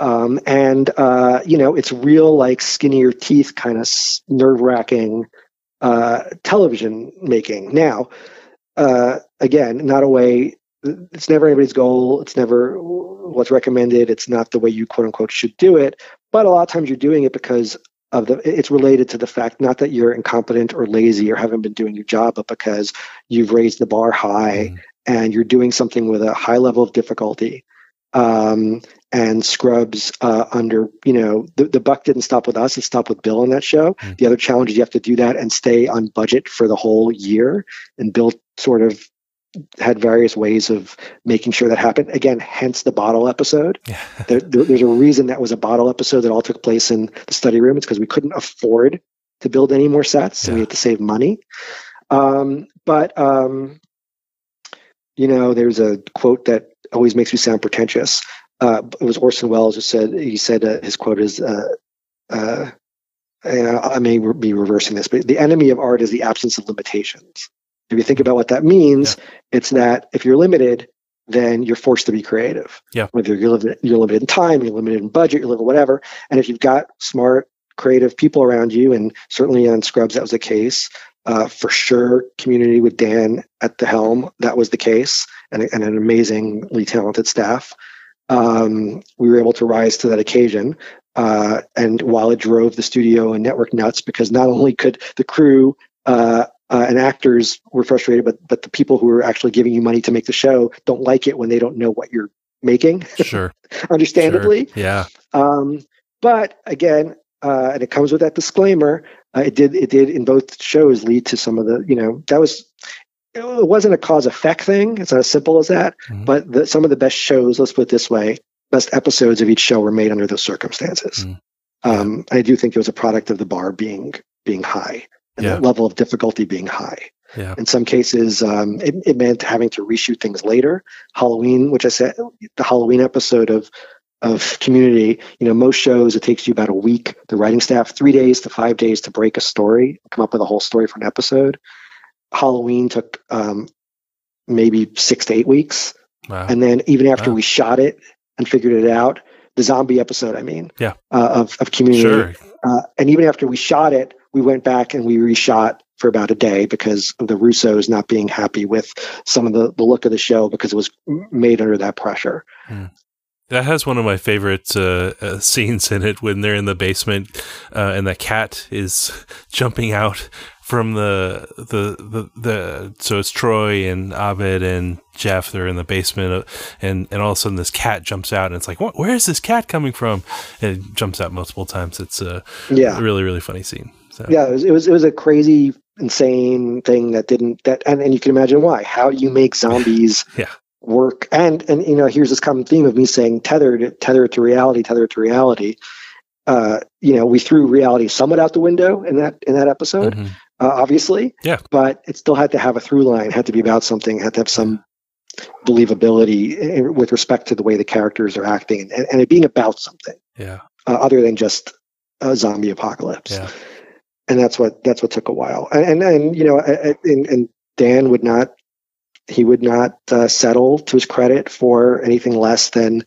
um, and uh, you know, it's real like skinnier teeth kind of nerve wracking uh, television making. Now, uh, again, not a way. It's never anybody's goal. It's never what's recommended. It's not the way you quote unquote should do it. But a lot of times you're doing it because of the. It's related to the fact not that you're incompetent or lazy or haven't been doing your job, but because you've raised the bar high Mm. and you're doing something with a high level of difficulty. Um, and Scrubs uh, under, you know, the, the buck didn't stop with us; it stopped with Bill on that show. Mm. The other challenge is you have to do that and stay on budget for the whole year. And Bill sort of had various ways of making sure that happened. Again, hence the bottle episode. Yeah. There, there- there's a reason that was a bottle episode that all took place in the study room. It's because we couldn't afford to build any more sets, and we had to save money. Um, but um, you know, there's a quote that always makes me sound pretentious. Uh, it was Orson Welles who said he said uh, his quote is. Uh, uh, and I may re- be reversing this, but the enemy of art is the absence of limitations. If you think about what that means, it's that if you're limited, then you're forced to be creative. Yeah. Whether you're limited, you're limited in time, you're limited in budget, you're limited whatever. And if you've got smart, creative people around you, and certainly on Scrubs that was the case. Uh, for sure, Community with Dan at the helm, that was the case, and, and an amazingly talented staff. Um, we were able to rise to that occasion. Uh, and while it drove the studio and network nuts, because not only could the crew uh, uh, and actors were frustrated, but but the people who are actually giving you money to make the show don't like it when they don't know what you're making, Sure. understandably. Sure. Yeah. Um, but again, uh, and it comes with that disclaimer. Uh, it did it did in both shows lead to some of the you know that was it wasn't a cause effect thing. It's not as simple as that. Mhm. But the, some of the best shows, let's put it this way, best episodes of each show were made under those circumstances. Mm. Um, I do think it was a product of the bar being being high and Yeah. the level of difficulty being high. Yeah. In some cases, um, it, it meant having to reshoot things later. Halloween, which I said, the Halloween episode of of Community, you know, most shows it takes you about a week. The writing staff three days to five days to break a story, come up with a whole story for an episode. Halloween took um, maybe six to eight weeks, Wow. and then even after Wow. we shot it and figured it out, the zombie episode, I mean, Yeah. uh, of of Community, sure. uh, and even after we shot it, we went back and we reshot for about a day because of the Russos not being happy with some of the, the look of the show because it was made under that pressure. That has one of my favorite uh, uh, scenes in it when they're in the basement uh, and the cat is jumping out from the, the the the so it's Troy and Abed and Jeff they're in the basement uh, and and all of a sudden this cat jumps out and it's like what where is this cat coming from? And it jumps out multiple times. It's a Yeah, really really funny scene so. Yeah, it was, it was it was a crazy, insane thing that didn't that and, and you can imagine why how you make zombies Yeah. Work and and you know here's this common theme of me saying tethered tethered to reality tethered to reality. Uh, you know, we threw reality somewhat out the window in that in that episode. Mhm. uh, obviously. Yeah. But it still had to have a through line, had to be about something, had to have some believability in- with respect to the way the characters are acting and, and it being about something yeah uh, other than just a zombie apocalypse. Yeah. And that's what that's what took a while. And and, and you know, and, and Dan would not he would not uh, settle to his credit for anything less than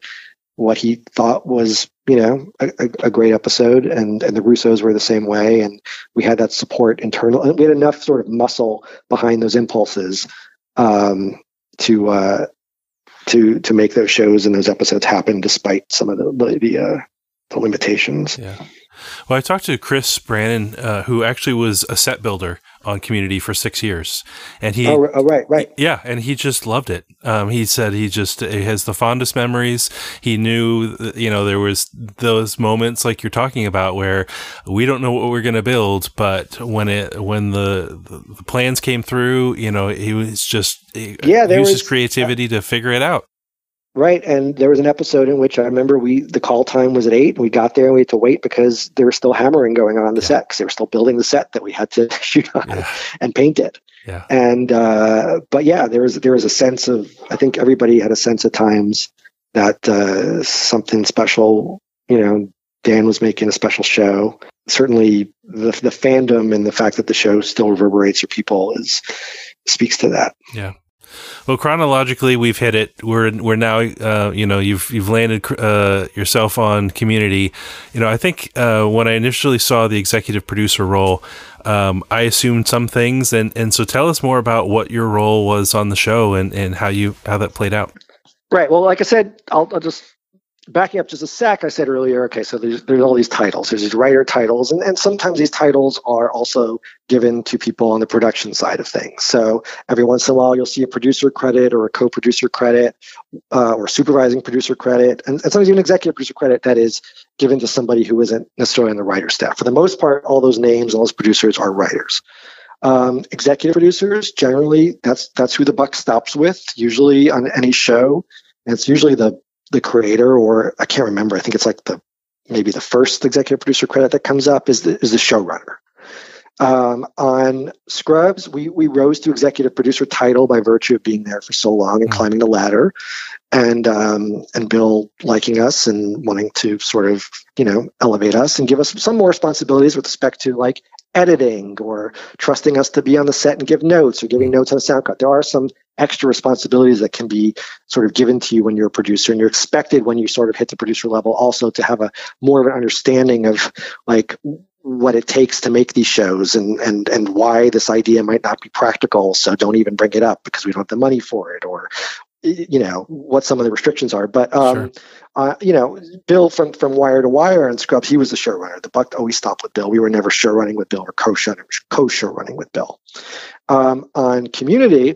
what he thought was you know a, a, great episode. And and the russos were the same way. And we had that support internal we had enough sort of muscle behind those impulses um, to uh, to to make those shows and those episodes happen despite some of the the, the, uh, the limitations. Yeah. Well, I talked to Chris Brannon, uh, who actually was a set builder on Community for six years, and he, oh, oh right, right, yeah, and he just loved it. Um, he said he just he has the fondest memories. He knew, you know, there was those moments like you're talking about where we don't know what we're going to build, but when it when the, the plans came through, you know, he was just yeah, there used was, his creativity uh, to figure it out. Right. And there was an episode in which I remember we the call time was at eight and we got there and we had to wait because there was still hammering going on, on the yeah. set because they were still building the set that we had to shoot on yeah. and paint it. Yeah. And uh, but yeah, there was there was a sense of I think everybody had a sense at times that uh, something special, you know, Dan was making a special show. Certainly the the fandom and the fact that the show still reverberates for people is speaks to that. Yeah. Well, chronologically, we've hit it. We're we're now, uh, you know, you've you've landed uh, yourself on Community. You know, I think uh, when I initially saw the executive producer role, um, I assumed some things, and and so tell us more about what your role was on the show and and how you how that played out. Right. Well, like I said, I'll, I'll just backing up just a sec, I said earlier, okay, so there's, there's all these titles. There's these writer titles, and, and sometimes these titles are also given to people on the production side of things. So every once in a while, you'll see a producer credit or a co producer credit uh, or supervising producer credit, and, and sometimes even executive producer credit that is given to somebody who isn't necessarily on the writer staff. For the most part, all those names, all those producers are writers. Um, executive producers generally that's that's who the buck stops with usually on any show and it's usually the the creator, or I can't remember. I think it's like the maybe the first executive producer credit that comes up is the is the showrunner. Um, on Scrubs, we we rose to executive producer title by virtue of being there for so long and mm-hmm. climbing the ladder, and um, and Bill liking us and wanting to sort of you know elevate us and give us some more responsibilities with respect to like editing or trusting us to be on the set and give notes or giving notes on a sound cut. There are some extra responsibilities that can be sort of given to you when you're a producer and you're expected when you sort of hit the producer level also to have a more of an understanding of like what it takes to make these shows and and and why this idea might not be practical so don't even bring it up because we don't have the money for it or you know what some of the restrictions are. But um sure. uh, you know bill from from wire to wire and scrubs he was the showrunner. The buck always stopped with bill. We were never show running with bill or co-show co-show running with bill. Um, on community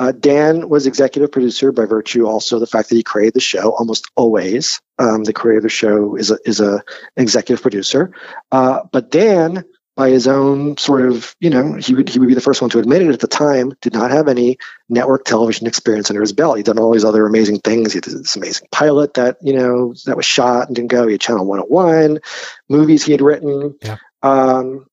uh, dan was executive producer by virtue also the fact that he created the show almost always um, the creator of the show is a is a executive producer uh, but dan by his own sort of, you know, he would he would be the first one to admit it at the time, did not have any network television experience under his belt. He'd done all these other amazing things. He did this amazing pilot that, you know, that was shot and didn't go. He had Channel 101, movies he had written. Yeah. Um,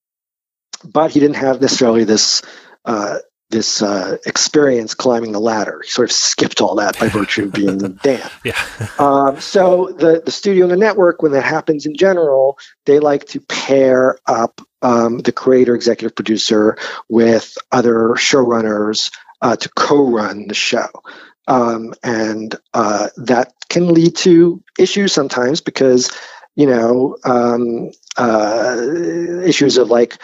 but he didn't have necessarily this uh, this uh, experience climbing the ladder. He sort of skipped all that by virtue of being Dan. Yeah. um, so the the studio and the network, when that happens in general, they like to pair up um, the creator, executive producer with other showrunners uh, to co-run the show. Um, and uh, that can lead to issues sometimes because you know um, uh, issues of like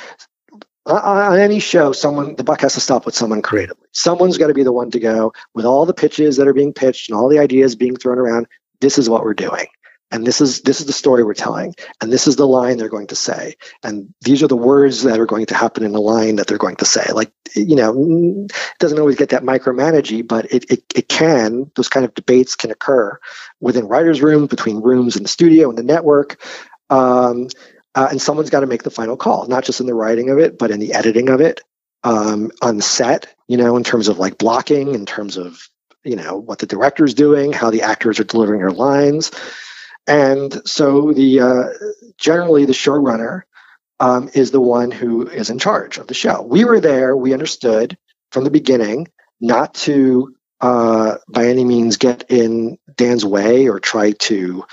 on any show, someone the buck has to stop with someone creatively. Someone's got to be the one to go with all the pitches that are being pitched and all the ideas being thrown around. This is what we're doing, and this is this is the story we're telling, and this is the line they're going to say, and these are the words that are going to happen in the line that they're going to say. Like you know, it doesn't always get that micromanagey, but it it, it can. Those kind of debates can occur within writers' rooms, between rooms in the studio and the network. Um, uh, and someone's got to make the final call, not just in the writing of it, but in the editing of it, um, on set, you know, in terms of like blocking, in terms of, you know, what the director's doing, how the actors are delivering their lines. And so the uh, generally the showrunner um, is the one who is in charge of the show. We were there, we understood from the beginning not to uh, by any means get in Dan's way or try to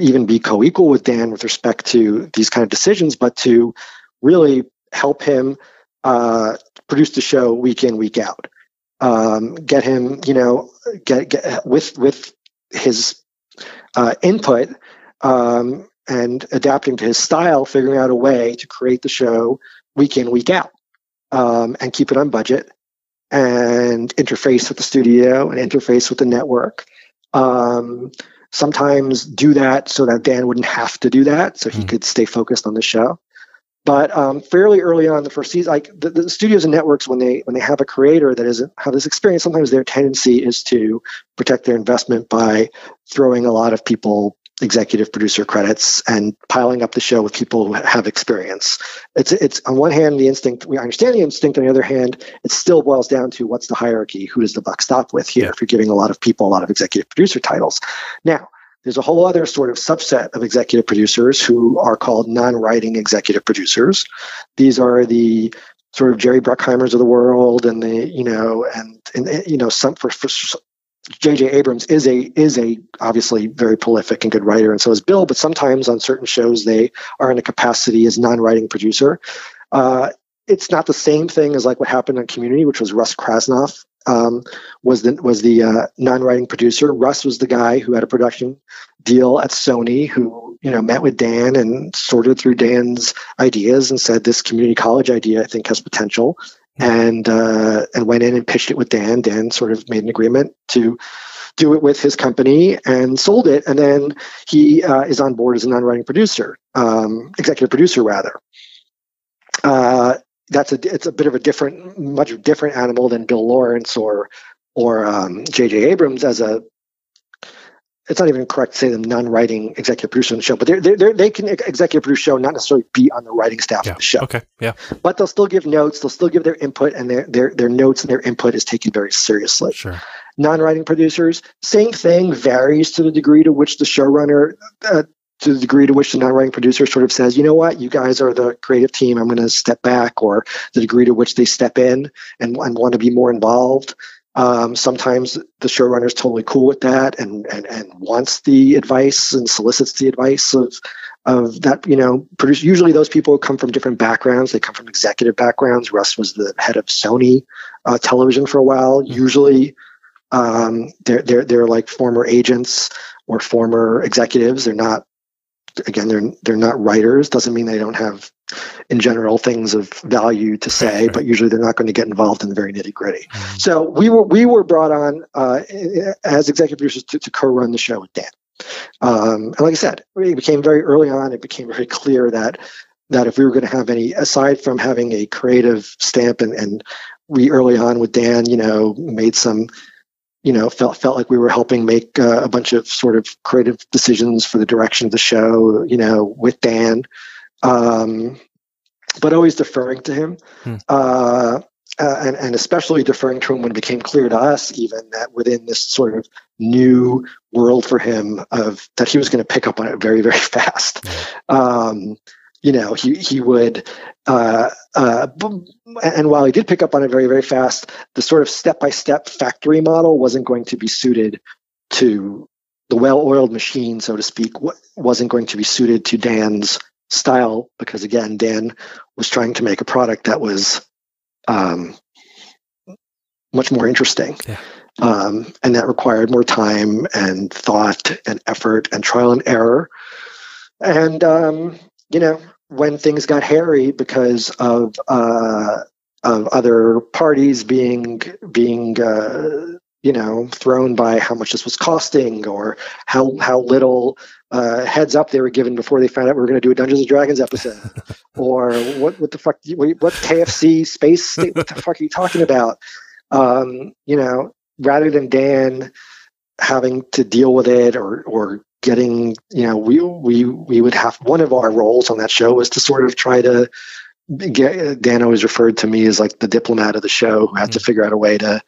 even be co-equal with Dan with respect to these kind of decisions, but to really help him uh, produce the show week in week out. Um, get him, you know, get, get with with his uh, input um, and adapting to his style, figuring out a way to create the show week in week out um, and keep it on budget and interface with the studio and interface with the network. Um, sometimes do that so that Dan wouldn't have to do that, so he mm. could stay focused on the show. But um, fairly early on the first season, like the, the, studios and networks, when they when they have a creator that doesn't have this experience, sometimes their tendency is to protect their investment by throwing a lot of people executive producer credits and piling up the show with people who have experience. It's it's on one hand the instinct we understand the instinct. On the other hand, it still boils down to what's the hierarchy? Who does the buck stop with here? Yeah. If you're giving a lot of people a lot of executive producer titles, now there's a whole other sort of subset of executive producers who are called non-writing executive producers. These are the sort of Jerry Bruckheimers of the world, and the you know, and, and you know, some for, for J.J. Abrams is a is a obviously very prolific and good writer, and so is Bill. But sometimes on certain shows, they are in a capacity as non-writing producer. Uh, it's not the same thing as like what happened on Community, which was Russ Krasnoff um, was the was the uh, non-writing producer. Russ was the guy who had a production deal at Sony, who you know met with Dan and sorted through Dan's ideas and said this community college idea I think has potential and uh, and went in and pitched it with Dan. Dan sort of made an agreement to do it with his company and sold it. And then he uh, is on board as a non-writing producer, um, executive producer rather. Uh, that's a it's a bit of a different, much different animal than Bill Lawrence or or J.J. Um, Abrams as a it's not even correct to say them non-writing executive producer on the show, but they're, they're, they can executive produce show, not necessarily be on the writing staff yeah. of the show. Okay, yeah. But they'll still give notes. They'll still give their input, and their their their notes and their input is taken very seriously. Sure. Non-writing producers, same thing, varies to the degree to which the showrunner. Uh, to the degree to which the non-writing producer sort of says, you know what, you guys are the creative team, I'm going to step back, or the degree to which they step in and, and want to be more involved. Um, sometimes the showrunner is totally cool with that and, and, and wants the advice and solicits the advice of, of that, you know, produce. Usually those people come from different backgrounds. They come from executive backgrounds. Russ was the head of Sony uh, television for a while. Mm-hmm. Usually um, they're, they're, they're like former agents or former executives. They're not, again, they're, they're not writers. Doesn't mean they don't have in general things of value to say, but usually they're not going to get involved in the very nitty gritty. Mm-hmm. So we were we were brought on uh, as executive producers to, to, co-run the show with Dan. Um, and like I said, it became very early on. It became very clear that that if we were going to have any, aside from having a creative stamp, and, and we early on with Dan, you know, made some you know felt felt like we were helping make uh, a bunch of sort of creative decisions for the direction of the show you know with dan um, but always deferring to him. Hmm. Uh, uh, and, and especially deferring to him when it became clear to us even that within this sort of new world for him of that he was going to pick up on it very very fast um, you know he he would uh, uh, and while he did pick up on it very very fast the sort of step by step factory model wasn't going to be suited to the well oiled machine so to speak wasn't going to be suited to dan's style because again dan was trying to make a product that was um, much more interesting yeah. um, and that required more time and thought and effort and trial and error and um, you know when things got hairy because of uh, of other parties being being uh, you know thrown by how much this was costing or how how little uh, heads up they were given before they found out we were going to do a Dungeons and Dragons episode or what what the fuck what KFC space what the fuck are you talking about um, you know rather than Dan having to deal with it or or getting you know we we we would have one of our roles on that show was to sort of try to get Dan always referred to me as like the diplomat of the show who had mm-hmm. to figure out a way to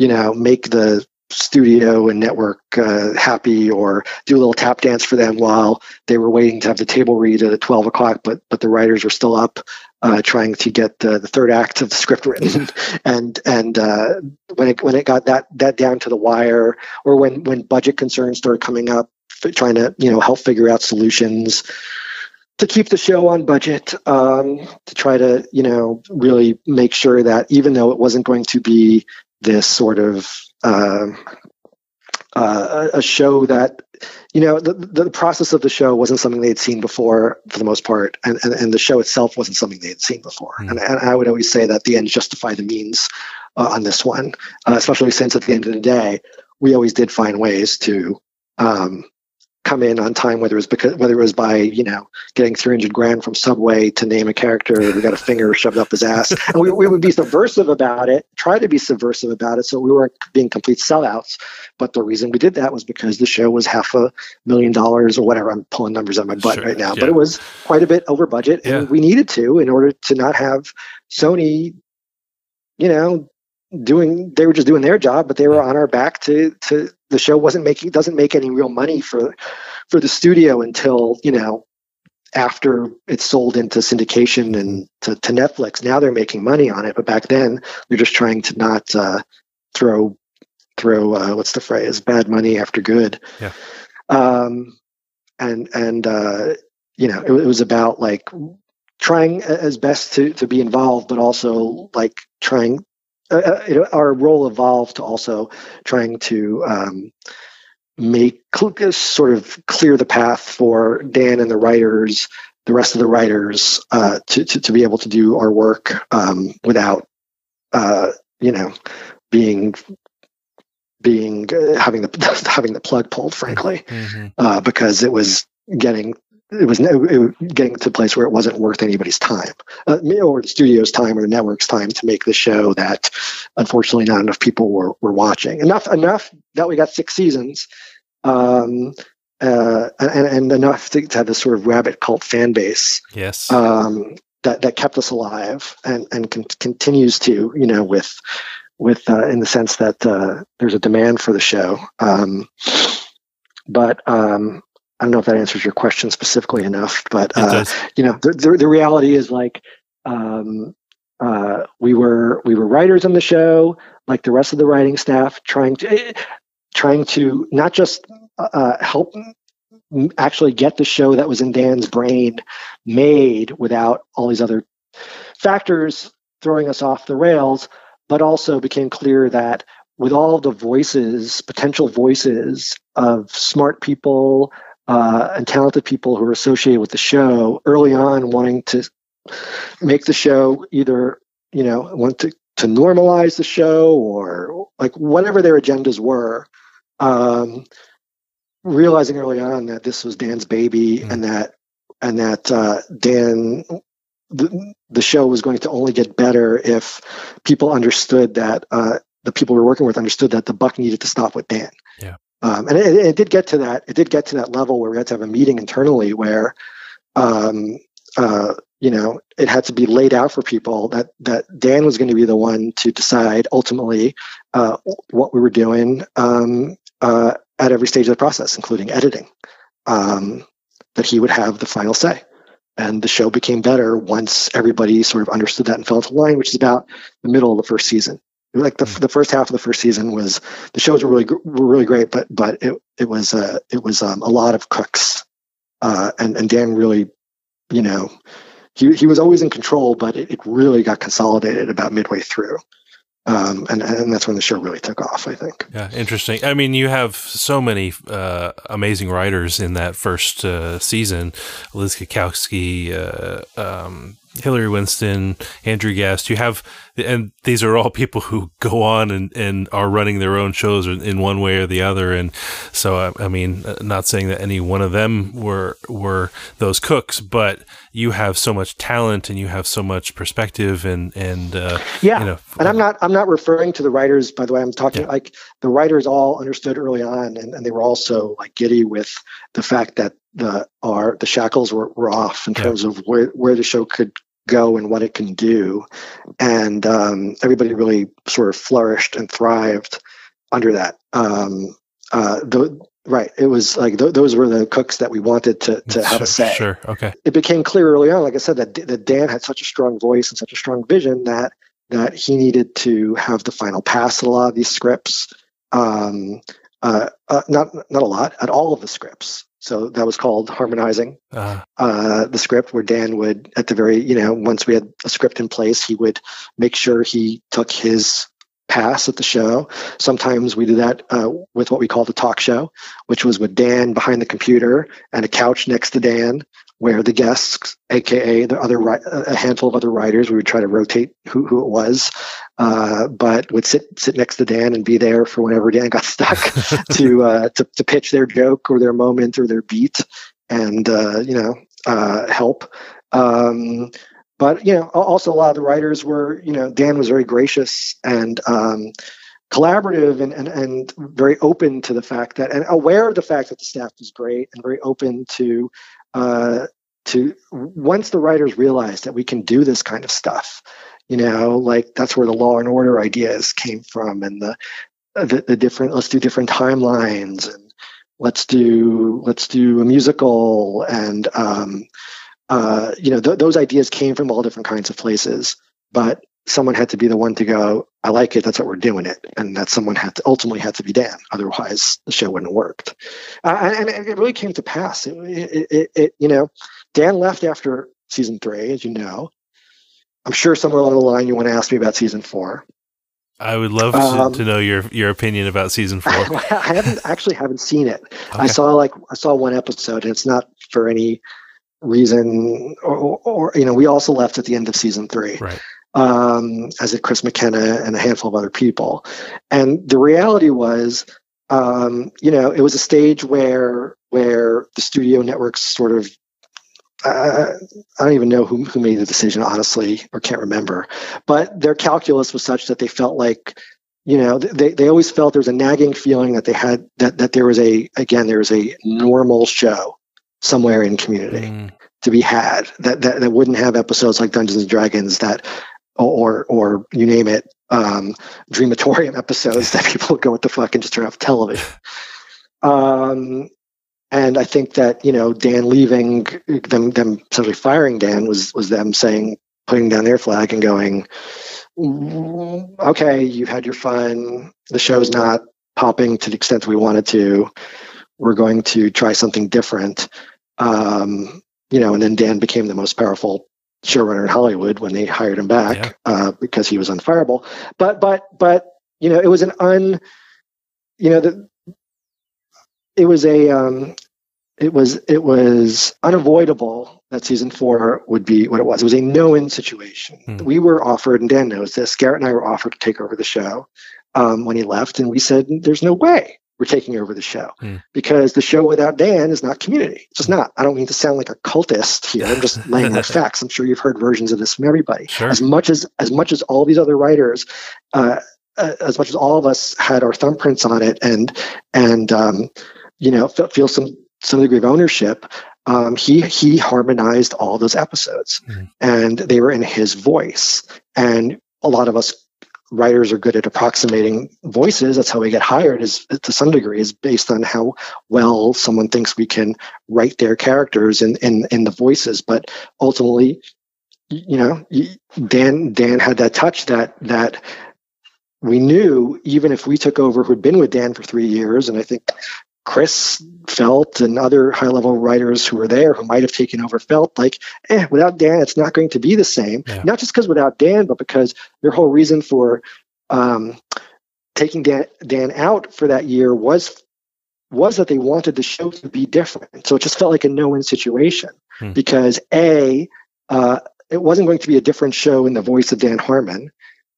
you know, make the studio and network uh, happy or do a little tap dance for them while they were waiting to have the table read at 12 o'clock but but the writers were still up uh, trying to get uh, the third act of the script written. And and uh, when it when it got that that down to the wire or when when budget concerns started coming up trying to you know help figure out solutions to keep the show on budget, um, to try to you know really make sure that even though it wasn't going to be this sort of uh, uh, a show that you know the, the process of the show wasn't something they had seen before for the most part and, and, and the show itself wasn't something they had seen before mm. and, and, i would always say that the ends justify the means uh, on this one uh, especially since at the end of the day we always did find ways to um, come in on time, whether it was because whether it was by you know getting 300 grand from Subway to name a character, we got a finger shoved up his ass, and we, we would be subversive about it, try to be subversive about it, so we weren't being complete sellouts. But the reason we did that was because the show was half a million dollars or whatever. I'm pulling numbers on my butt sure, right now, yeah. but it was quite a bit over budget, and yeah. we needed to in order to not have Sony, you know, doing they were just doing their job but they were on our back to to the show wasn't making doesn't make any real money for for the studio until you know after it's sold into syndication and to, to netflix. Now they're making money on it but back then they're just trying to not uh, throw throw uh, what's the phrase? Bad money after good. Yeah. Um and and uh you know it, it was about like trying as best to to be involved but also like trying uh, uh our role evolved to also trying to um, make cl- sort of clear the path for Dan and the writers, the rest of the writers, uh, to, to, to be able to do our work um, without, uh, you know, being being uh, having the having the plug pulled, frankly, mm-hmm. Uh, because it was getting it was, it was getting to a place where it wasn't worth anybody's time, uh, or the studio's time or the network's time to make the show that, unfortunately, not enough people were, were watching. Enough enough that we got six seasons, um, uh, and, and enough to, to, have this sort of rabbit cult fan base. Yes. Um, that that kept us alive and and con- continues to, you know, with with uh, in the sense that uh, there's a demand for the show. Um, but um, I don't know if that answers your question specifically enough, but uh, you know, the, the, the reality is like um, uh, we were we were writers on the show, like the rest of the writing staff, trying to trying to not just uh, help actually get the show that was in Dan's brain made without all these other factors throwing us off the rails, but also became clear that with all the voices, potential voices of smart people, uh, and talented people who are associated with the show early on wanting to make the show either you know want to to normalize the show or like whatever their agendas were um, realizing early on that this was dan's baby mm. and that and that uh, dan the, the show was going to only get better if people understood that uh, the people we were working with understood that the buck needed to stop with dan. Yeah um, and it, it, did get to that. It did get to that level where we had to have a meeting internally where, um, uh, you know, it had to be laid out for people that that Dan was going to be the one to decide ultimately uh, what we were doing um, uh, at every stage of the process, including editing. Um, that he would have the final say, and the show became better once everybody sort of understood that and fell into line, which is about the middle of the first season like the, the first half of the first season was the shows were really were really great, but but it it was uh, it was um, a lot of cooks, uh, and and Dan really, you know, he he was always in control, but it, it really got consolidated about midway through. Um, and and that's when the show really took off. I think. Yeah, interesting. I mean, you have so many uh, amazing writers in that first uh, season: Liz Cackowski, uh, um, Hillary Winston, Andrew Guest. You have, and these are all people who go on and, and are running their own shows in one way or the other. And so, I, I mean, uh, not saying that any one of them were were those cooks, but you have so much talent and you have so much perspective and and uh, yeah. You know, and I'm not I'm not referring to the writers. By the way, I'm talking yeah. like the writers all understood early on, and, and they were also like giddy with the fact that the are the shackles were, were off in terms of where, where the show could go and what it can do. And um, everybody really sort of flourished and thrived under that. Um, uh, the, right it was like th- those were the cooks that we wanted to, to have sure, a say. sure okay. It became clear early on like i said that, that dan had such a strong voice and such a strong vision that that he needed to have the final pass at a lot of these scripts. Um, uh, uh, not not a lot at all of the scripts. So that was called harmonizing. Uh uh, the script, where Dan would, at the very, you know, once we had a script in place, he would make sure he took his pass at the show. Sometimes we did that uh, with what we called the talk show, which was with Dan behind the computer and a couch next to Dan, where the guests, aka the other a handful of other writers, we would try to rotate who, who it was, uh, but would sit sit next to Dan and be there for whenever Dan got stuck to, uh, to to pitch their joke or their moment or their beat, and uh, you know uh, help. Um, but you know, also a lot of the writers were, you know, Dan was very gracious and um, collaborative and, and and very open to the fact that and aware of the fact that the staff was great and very open to uh, to once the writers realized that we can do this kind of stuff you know like that's where the law and order ideas came from and the the, the different let's do different timelines and let's do let's do a musical and um, uh, you know, th- those ideas came from all different kinds of places, but someone had to be the one to go, I like it, that's what we're doing it. And that someone had to ultimately had to be Dan. Otherwise the show wouldn't have worked. Uh, and, and, it really came to pass. It, it, it, you know, Dan left after season three, as you know. I'm sure somewhere along the line you want to ask me about season four. I would love um, to know your your opinion about season four. I haven't actually haven't seen it. Okay. I saw like I saw one episode, and it's not for any reason, or, or, you know, we also left at the end of season three. Right. Um, as did Chris McKenna and a handful of other people. And the reality was, um, you know, it was a stage where where the studio networks sort of uh, I don't even know who, who made the decision, honestly, or can't remember. But their calculus was such that they felt like, you know, they, they always felt there was a nagging feeling that they had that, that there was a, again, there was a normal show somewhere in community mm. to be had that, that that wouldn't have episodes like Dungeons and Dragons that or or you name it um, dreamatorium episodes that people go with the fuck and just turn off television. Um, and I think that you know Dan leaving them them essentially firing Dan was was them saying putting down their flag and going okay you've had your fun. The show's not popping to the extent we wanted to. We're going to try something different. Um, you know, and then Dan became the most powerful showrunner in Hollywood when they hired him back yeah. uh, because he was unfireable. But but but you know, it was an un, you know, the, it was a um, it was it was unavoidable that season four would be what it was. It was a no-win situation. Hmm. We were offered, and Dan knows this. Garrett and I were offered to take over the show um, when he left, and we said, "There's no way we're taking over the show mm. because the show without Dan is not community. It's just not. I don't mean to sound like a cultist here. I'm just laying out facts. I'm sure you've heard versions of this from everybody. Sure. As much as as much as all these other writers, uh, uh, as much as all of us had our thumbprints on it and and um, you know feel some some degree of ownership. Um, he he harmonized all those episodes, mm. and they were in his voice. And a lot of us writers are good at approximating voices. That's how we get hired is to some degree is based on how well someone thinks we can write their characters in, in, in the voices. But ultimately, you know, Dan, Dan had that touch that, that we knew even if we took over who'd been with Dan for three years, and I think Chris felt and other high level writers who were there who might have taken over felt like, eh, without Dan, it's not going to be the same. Yeah. Not just because without Dan, but because their whole reason for um, taking Dan, Dan out for that year was was that they wanted the show to be different. So it just felt like a no-win situation hmm. because a uh, it wasn't going to be a different show in the voice of Dan Harmon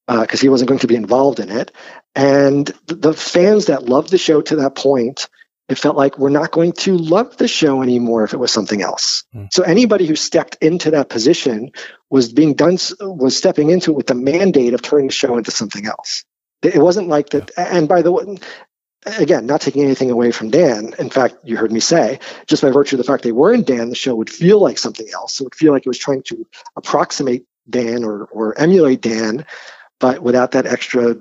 because uh, he wasn't going to be involved in it, and the fans that loved the show to that point it felt like we're not going to love the show anymore if it was something else. Mm. So anybody who stepped into that position was being done was stepping into it with the mandate of turning the show into something else. It wasn't like that. And by the way, again, not taking anything away from Dan. In fact, you heard me say, just by virtue of the fact they were in Dan, the show would feel like something else. It would feel like it was trying to approximate Dan or or emulate Dan, but without that extra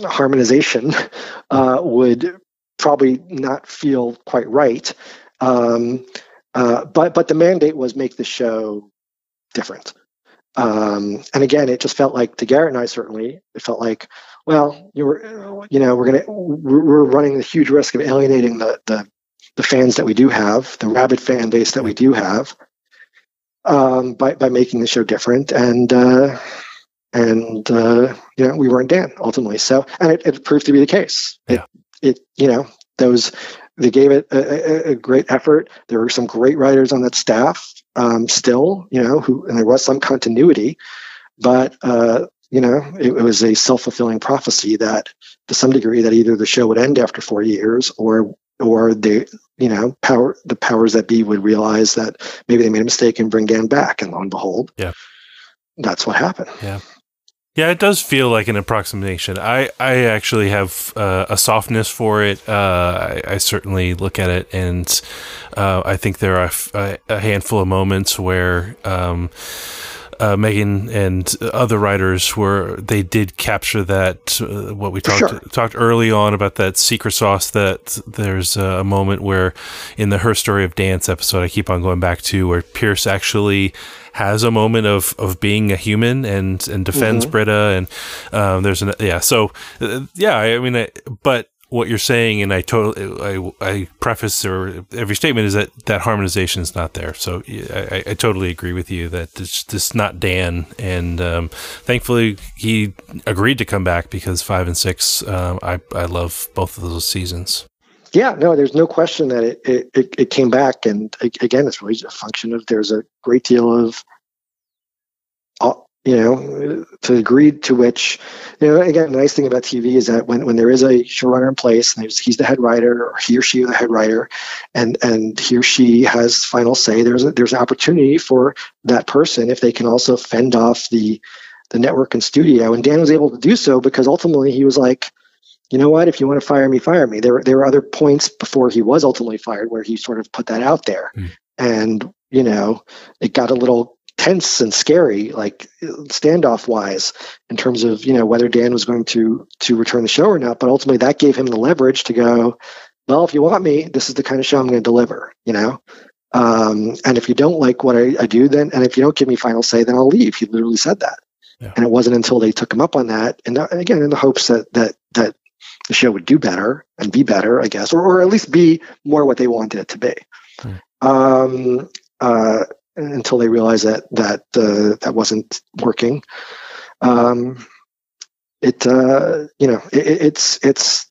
harmonization, uh, would probably not feel quite right. Um, uh, but but the mandate was make the show different. Um, and again, it just felt like to Garrett and I certainly, it felt like well, you were, you know, we're gonna we're running the huge risk of alienating the the, the fans that we do have, the rabid fan base that we do have, um, by by making the show different and. Uh, and uh, you know we weren't Dan ultimately. So and it, it proved to be the case. Yeah. It, you know those they gave it a, a, a, great effort. There were some great writers on that staff um, still, you know, who and there was some continuity, but uh, you know, it, it was a self fulfilling prophecy that to some degree that either the show would end after four years or or the you know power the powers that be would realize that maybe they made a mistake and bring Dan back, and lo and behold, yeah, that's what happened. Yeah. Yeah, it does feel like an approximation. I, I actually have uh, a softness for it. Uh, I, I, certainly look at it, and uh, I think there are a, a handful of moments where um, uh, Megan and other writers were they did capture that uh, what we talked sure. talked early on about that secret sauce. That there's a moment where in the Herstory of Dance episode, I keep on going back to where Pierce actually has a moment of, of being a human and and defends mm-hmm. Britta and um, there's an yeah so uh, yeah I mean I, but what you're saying, and I totally, I, I preface or every statement is that that harmonization is not there. So I, I totally agree with you that this is not Dan, and um, thankfully he agreed to come back because five and six, um, I I love both of those seasons. Yeah, no, there's no question that it it, it came back, and again, it's really a function of there's a great deal of you know, to the degree to which, you know, again, the nice thing about TV is that when, when there is a showrunner in place and he's the head writer or he or she is the head writer and, and he or she has final say, there's a, there's an opportunity for that person if they can also fend off the, the network and studio. And Dan was able to do so because ultimately he was like, you know what, if you want to fire me, fire me. There, there were other points before he was ultimately fired where he sort of put that out there. Mm. And, you know, it got a little tense and scary, like standoff wise, in terms of you know whether Dan was going to to return the show or not. But ultimately, that gave him the leverage to go. Well, if you want me, this is the kind of show I'm going to deliver. You know, um, and if you don't like what I, I, do, then and if you don't give me final say, then I'll leave. He literally said that. Yeah. And it wasn't until they took him up on that, and, and again in the hopes that that that the show would do better and be better, I guess, or, or at least be more what they wanted it to be. Hmm. Um, uh, until they realized that that uh, that wasn't working. Um, it uh, you know it, it's it's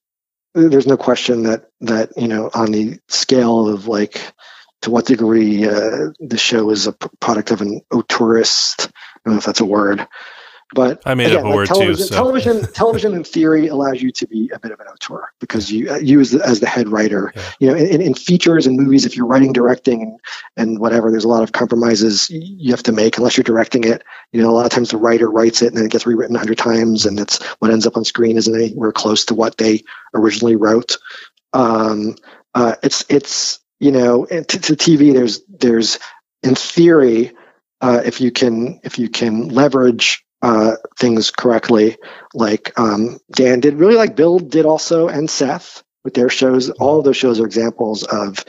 there's no question that that you know on the scale of like to what degree uh, the show is a product of an auteurist. I don't know if that's a word, but I made again, up a like word television, too. So. Television, television in theory allows you to be a bit of an auteur because you you as the, as the head writer, yeah. you know, in, in, features and movies, if you're writing, directing, and, and whatever, there's a lot of compromises you have to make unless you're directing it. You know, a lot of times the writer writes it and then it gets rewritten a hundred times, and it's what ends up on screen isn't anywhere close to what they originally wrote. Um, uh, it's it's you know, to, to TV, there's there's in theory, uh, if you can if you can leverage uh, things correctly, like um, Dan did, really like Bill did also, and Seth with their shows. All of those shows are examples of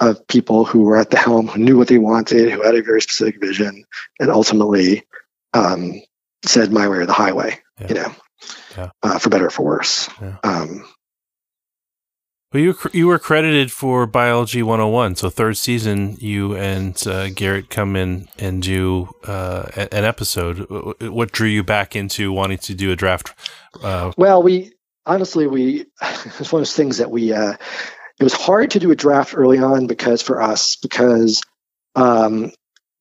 of people who were at the helm, who knew what they wanted, who had a very specific vision, and ultimately um, said "my way or the highway." Yeah. You know, yeah. uh, for better or for worse. Yeah. Um, well, you you were credited for Biology 101. So third season, you and uh, Garrett come in and do uh, an episode. What drew you back into wanting to do a draft? Uh, well, we honestly we it was one of those things that we uh, it was hard to do a draft early on because for us because um,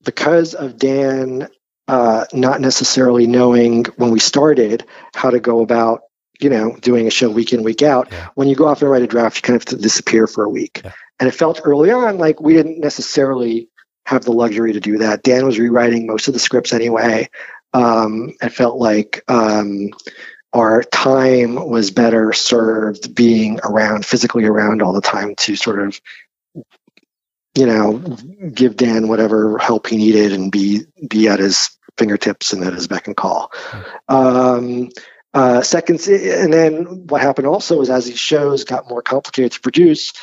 because of Dan uh, not necessarily knowing when we started how to go about you know, doing a show week in, week out. Yeah. When you go off and write a draft, you kind of have to disappear for a week. Yeah. And it felt early on like we didn't necessarily have the luxury to do that. Dan was rewriting most of the scripts anyway. Um, it felt like um, our time was better served being around, physically around all the time to sort of, you know, give Dan whatever help he needed and be be at his fingertips and at his beck and call. Um, uh, second, and then what happened also is as these shows got more complicated to produce,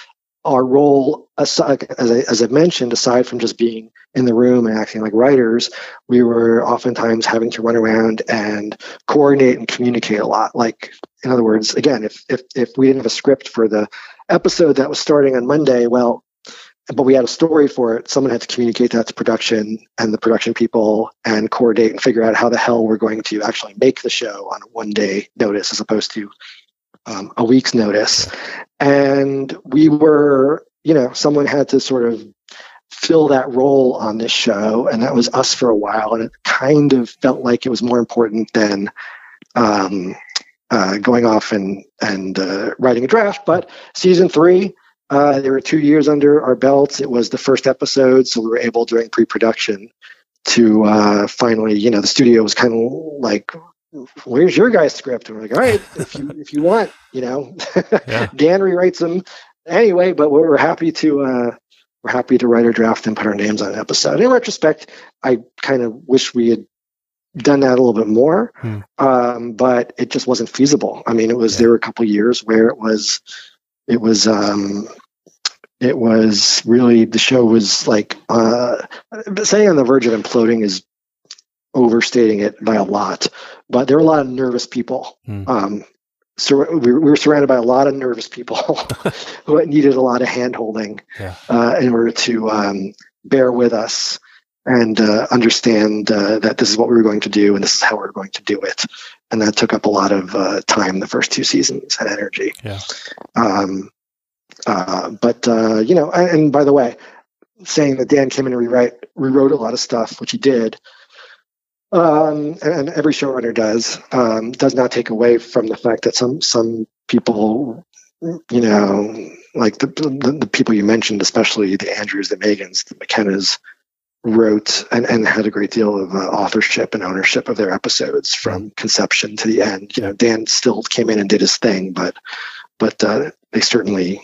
our role, as I, as I mentioned, aside from just being in the room and acting like writers, we were oftentimes having to run around and coordinate and communicate a lot. Like, in other words, again, if if if we didn't have a script for the episode that was starting on Monday, well, but we had a story for it. Someone had to communicate that to production and the production people and coordinate and figure out how the hell we're going to actually make the show on a one day notice as opposed to um, a week's notice. And we were, you know, someone had to sort of fill that role on this show, and that was us for a while. And it kind of felt like it was more important than um, uh, going off and and uh, writing a draft. But season three, uh, there were two years under our belts. It was the first episode, so we were able during pre-production to uh, finally, you know, the studio was kind of like, "Where's your guy's script?" And we're like, "All right, if you if you want, you know." yeah. Dan rewrites them anyway, but we're happy to uh, we're happy to write our draft and put our names on an episode. In retrospect, I kind of wish we had done that a little bit more, hmm. um, but it just wasn't feasible. I mean, it was yeah. there were a couple years where it was it was um, it was really the show was like uh, saying on the verge of imploding is overstating it by a lot but there were a lot of nervous people hmm. um, so we were surrounded by a lot of nervous people who needed a lot of hand holding yeah. uh, in order to um, bear with us and uh, understand uh, that this is what we were going to do and this is how we are going to do it and that took up a lot of uh, time the first two seasons and energy yeah. um, uh, but uh, you know, and, and, by the way, saying that Dan came in and rewrite rewrote a lot of stuff, which he did, um, and, and, every showrunner does, um, does not take away from the fact that some some people, you know, like the, the, the people you mentioned, especially the Andrews, the Megans, the McKennas, wrote and, and had a great deal of uh, authorship and ownership of their episodes from conception to the end. You know, Dan still came in and did his thing, but but uh, they certainly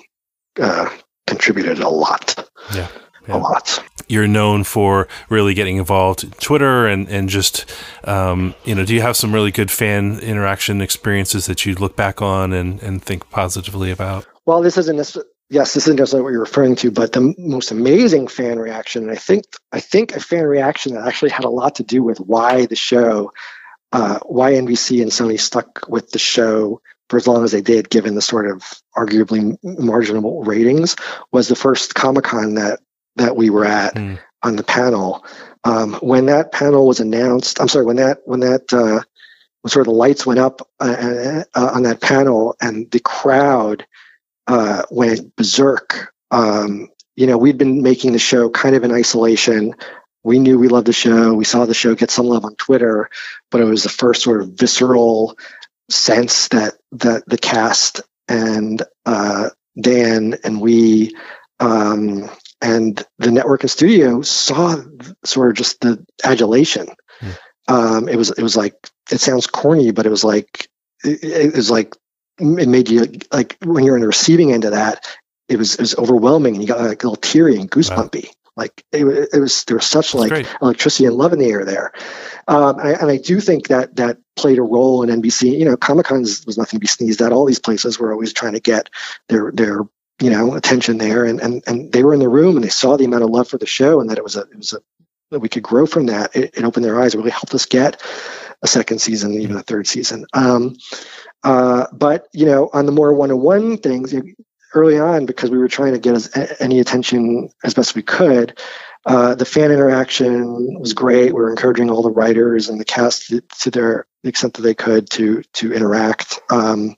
uh, contributed a lot. Yeah. Yeah. a lot. You're known for really getting involved in Twitter and, and just, um, you know, do you have some really good fan interaction experiences that you look back on and, and think positively about? Well, this isn't necessarily, yes, this isn't necessarily what you're referring to, but the most amazing fan reaction, and I think, I think a fan reaction that actually had a lot to do with why the show, uh, why NBC and Sony stuck with the show for as long as they did, given the sort of arguably marginal ratings, was the first Comic Con that that we were at mm. on the panel. Um, when that panel was announced, I'm sorry, when that when that uh, when sort of the lights went up uh, uh, on that panel and the crowd uh, went berserk. Um, you know, we'd been making the show kind of in isolation. We knew we loved the show. We saw the show get some love on Twitter, but it was the first sort of visceral sense that that the cast and uh, Dan and we um, and the network and studio saw sort of just the adulation. Mm. Um, it was it was like it sounds corny, but it was like it, it, was like it made you like when you're on the receiving end of that, it was it was overwhelming, and you got like a little teary and goosebumpy. Wow. Like it, it, was there was such like great. electricity and love in the air there, um, and, I, and, I, do think that that played a role in NBC. You know, Comic Con was nothing to be sneezed at. All these places were always trying to get their their you know attention there, and and and they were in the room and they saw the amount of love for the show and that it was a it was a that we could grow from that. It, it opened their eyes. It really helped us get a second season, even a third season. Um, uh, but you know, on the more one-on-one things, early on because we were trying to get as, any attention as best we could. Uh, the fan interaction was great. We were encouraging all the writers and the cast to, to their the extent that they could to to interact. Um,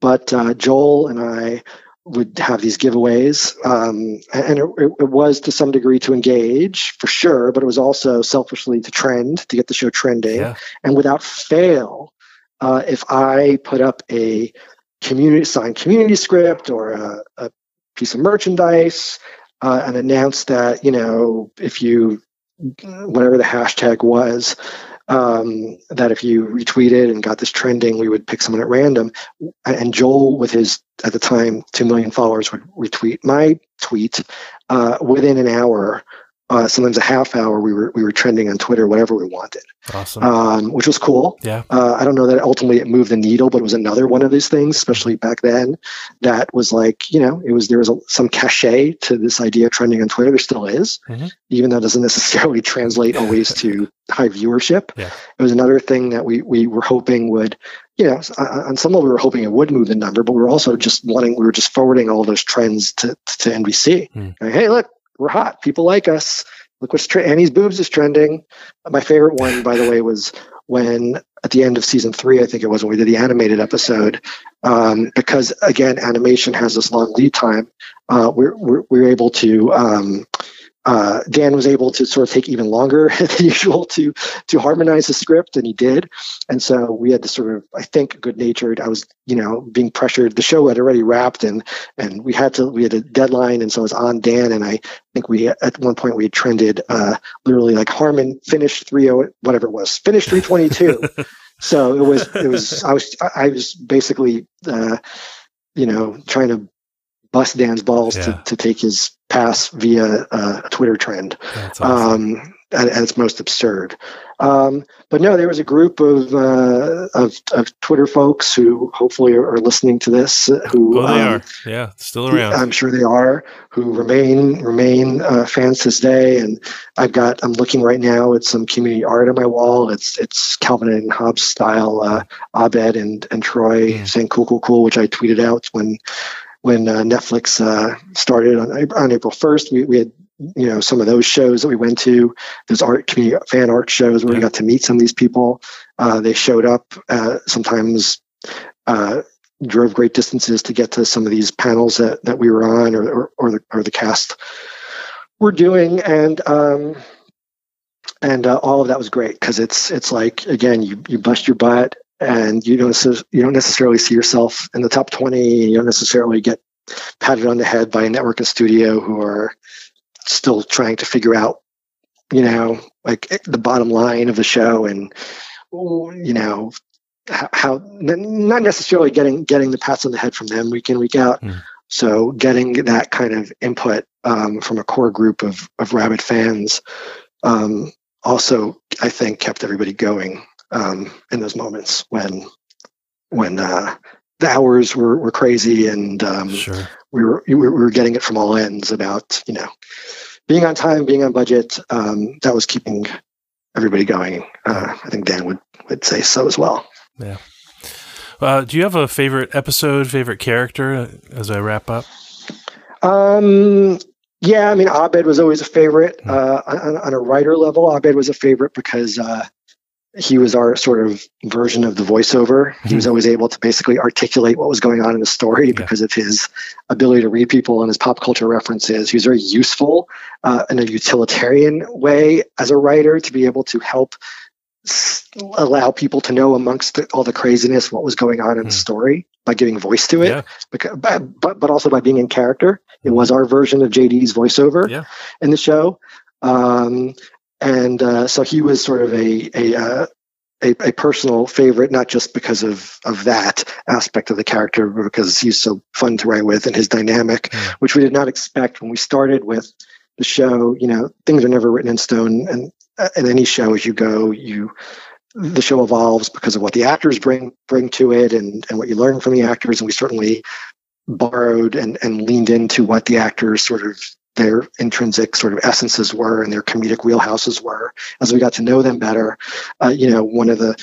but uh, Joel and I would have these giveaways, um, and it, it, was to some degree to engage for sure, but it was also selfishly to trend to get the show trending. Yeah. And without fail, uh, if I put up a community signed community script or a, a piece of merchandise uh, and announce that you know if you whatever the hashtag was um, that if you retweeted and got this trending we would pick someone at random. And joel with his at the time 2 million followers would retweet my tweet uh, within an hour uh, sometimes a half hour, we were we were trending on Twitter, whatever we wanted, Awesome. um, which was cool. yeah. Uh, I don't know that ultimately it moved the needle, but it was another one of these things, especially back then, that was like, you know, it was there was a, some cachet to this idea of trending on Twitter. There still is, Mhm. even though it doesn't necessarily translate always to high viewership. Yeah. It was another thing that we we were hoping would, you know, on some level we were hoping it would move the number, but we were also just wanting we were just forwarding all those trends to to NBC. Hmm. Like, hey, look, we're hot. People like us. Look what's tre- Annie's boobs is trending. My favorite one, by the way, was when at the end of season three, I think it was when we did the animated episode, um, because again, animation has this long lead time. Uh, we're, we're we're able to. Um, uh, Dan was able to sort of take even longer than usual to to harmonize the script, and he did. And so we had to sort of, I think, good natured. I was, you know, being pressured. The show had already wrapped, and and we had to we had a deadline, and so it was on Dan. And I think we at one point we had trended uh, literally like Harmon finished three oh whatever it was finished three twenty two. so it was it was I was I was basically uh, you know trying to bust Dan's balls Yeah. to, to take his pass via uh, a Twitter trend That's awesome. um, at, at its most absurd. Um, but no, there was a group of, uh, of of Twitter folks who hopefully are, are listening to this. uh, Who oh, they um, are. Yeah. Still around. I'm sure they are. Who remain remain uh, fans to this day. And I've got. I'm looking right now at some community art on my wall. It's it's Calvin and Hobbes style uh, Abed and and Troy Mm. saying cool cool cool, which I tweeted out when when uh, Netflix uh, started on, on April 1st. We, we had you know some of those shows that we went to those art community fan art shows where we got to meet some of these people uh, they showed up uh, sometimes uh, drove great distances to get to some of these panels that, that we were on or, or, or, the, or the cast were doing and um, and uh, all of that was great because it's it's like again you, you bust your butt and you don't you don't necessarily see yourself in the top 20 and you don't necessarily get patted on the head by a network and studio who are still trying to figure out you know like the bottom line of the show and you know how, how not necessarily getting getting the pats on the head from them week in week out Mm. so getting that kind of input um, from a core group of of rabid fans um, also i think kept everybody going um, in those moments when when uh, the hours were, were crazy and um, sure. we were we were getting it from all ends about you know being on time, being on budget. Um, that was keeping everybody going. Uh, I think Dan would would say so as well. Uh, do you have a favorite episode, favorite character uh, as I wrap up? Um, yeah, I mean, Abed was always a favorite. Hmm. Uh, on, on a writer level, Abed was a favorite because uh, he was our sort of version of the voiceover. He was always able to basically articulate what was going on in the story Yeah. because of his ability to read people and his pop culture references. He was very useful uh, in a utilitarian way as a writer to be able to help s- allow people to know amongst the, all the craziness what was going on in Hmm. the story by giving voice to it Yeah. because, but, but but also by being in character. It was our version of JD's voiceover Yeah. in the show, um, and uh, so he was sort of a a, uh, a a personal favorite, not just because of of that aspect of the character, but because he's so fun to write with and his dynamic, which we did not expect when we started with the show. You know, things are never written in stone, and uh, in any show as you go, you the show evolves because of what the actors bring bring to it and and what you learn from the actors and we certainly borrowed and and leaned into what the actors sort of their intrinsic sort of essences were and their comedic wheelhouses were. As we got to know them better uh, you know one of the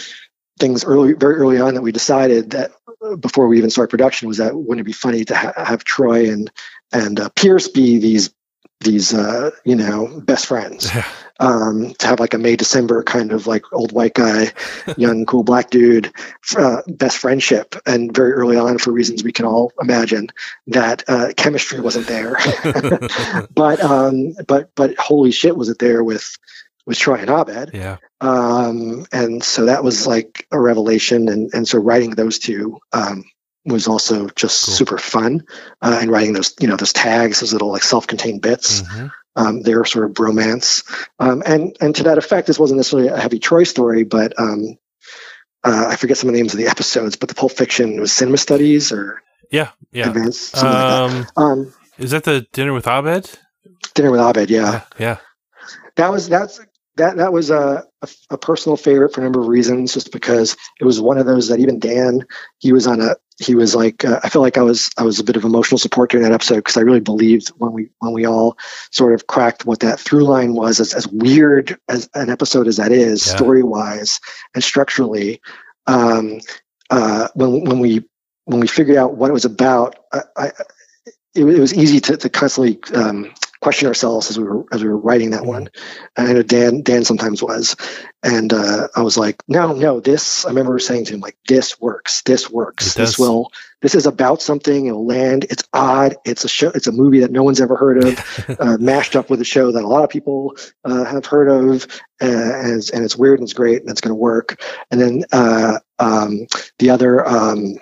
things early very early on that we decided that uh, before we even start production was that wouldn't it be funny to ha- have troy and and uh, pierce be these these uh, you know best friends um, to have like a May December kind of like old white guy, young cool black dude, uh, best friendship, and very early on for reasons we can all imagine that uh, chemistry wasn't there, but um, but but holy shit was it there with with Troy and Abed, yeah. um, and so that was like a revelation, and and so writing those two. Um, was also just Cool. super fun, uh, and writing those, you know, those tags, those little like self-contained bits Mhm. Um, their sort of bromance. Um, and and to that effect, this wasn't necessarily a heavy Troy story, but um, uh, I forget some of the names of the episodes. But the Pulp Fiction was Cinema Studies or Yeah. Yeah. Advanced, something like Um, that. Um, is that the dinner with Abed? Dinner with Abed, yeah. Yeah. that was that's that that was a, a, a personal favorite for a number of reasons. Just because it was one of those that even Dan, he was on a he was like uh, I feel like I was I was a bit of emotional support during that episode because I really believed when we when we all sort of cracked what that through line was as, as weird as an episode as that is yeah. story wise and structurally um, uh, when when we when we figured out what it was about I, I it, it, was easy to, to constantly um, question ourselves as we were as we were writing that one. And I know Dan Dan sometimes was, and uh, I was like, no, no, this. I remember saying to him like, this works, this works, this will. This is about something. It'll land. It's odd. It's a show. It's a movie that no one's ever heard of, uh, mashed up with a show that a lot of people uh, have heard of, uh, and it's, and it's weird and it's great and it's going to work. And then uh, um, the other. Um,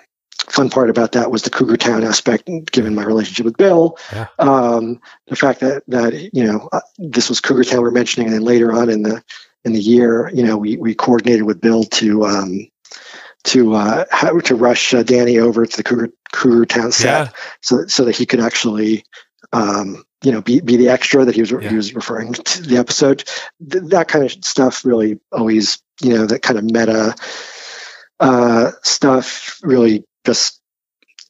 fun part about that was the Cougar Town aspect, given my relationship with Bill. Yeah. Um, the fact that that you know uh, this was Cougar Town we're mentioning, and then later on in the in the year, you know, we we coordinated with Bill to um, to uh, how, to rush uh, Danny over to the Cougar Cougar Town set, yeah. so so that he could actually. Um, you know, be, be the extra that he was yeah. he was referring to the episode. Th- that kind of stuff really always, you know, that kind of meta uh, stuff really just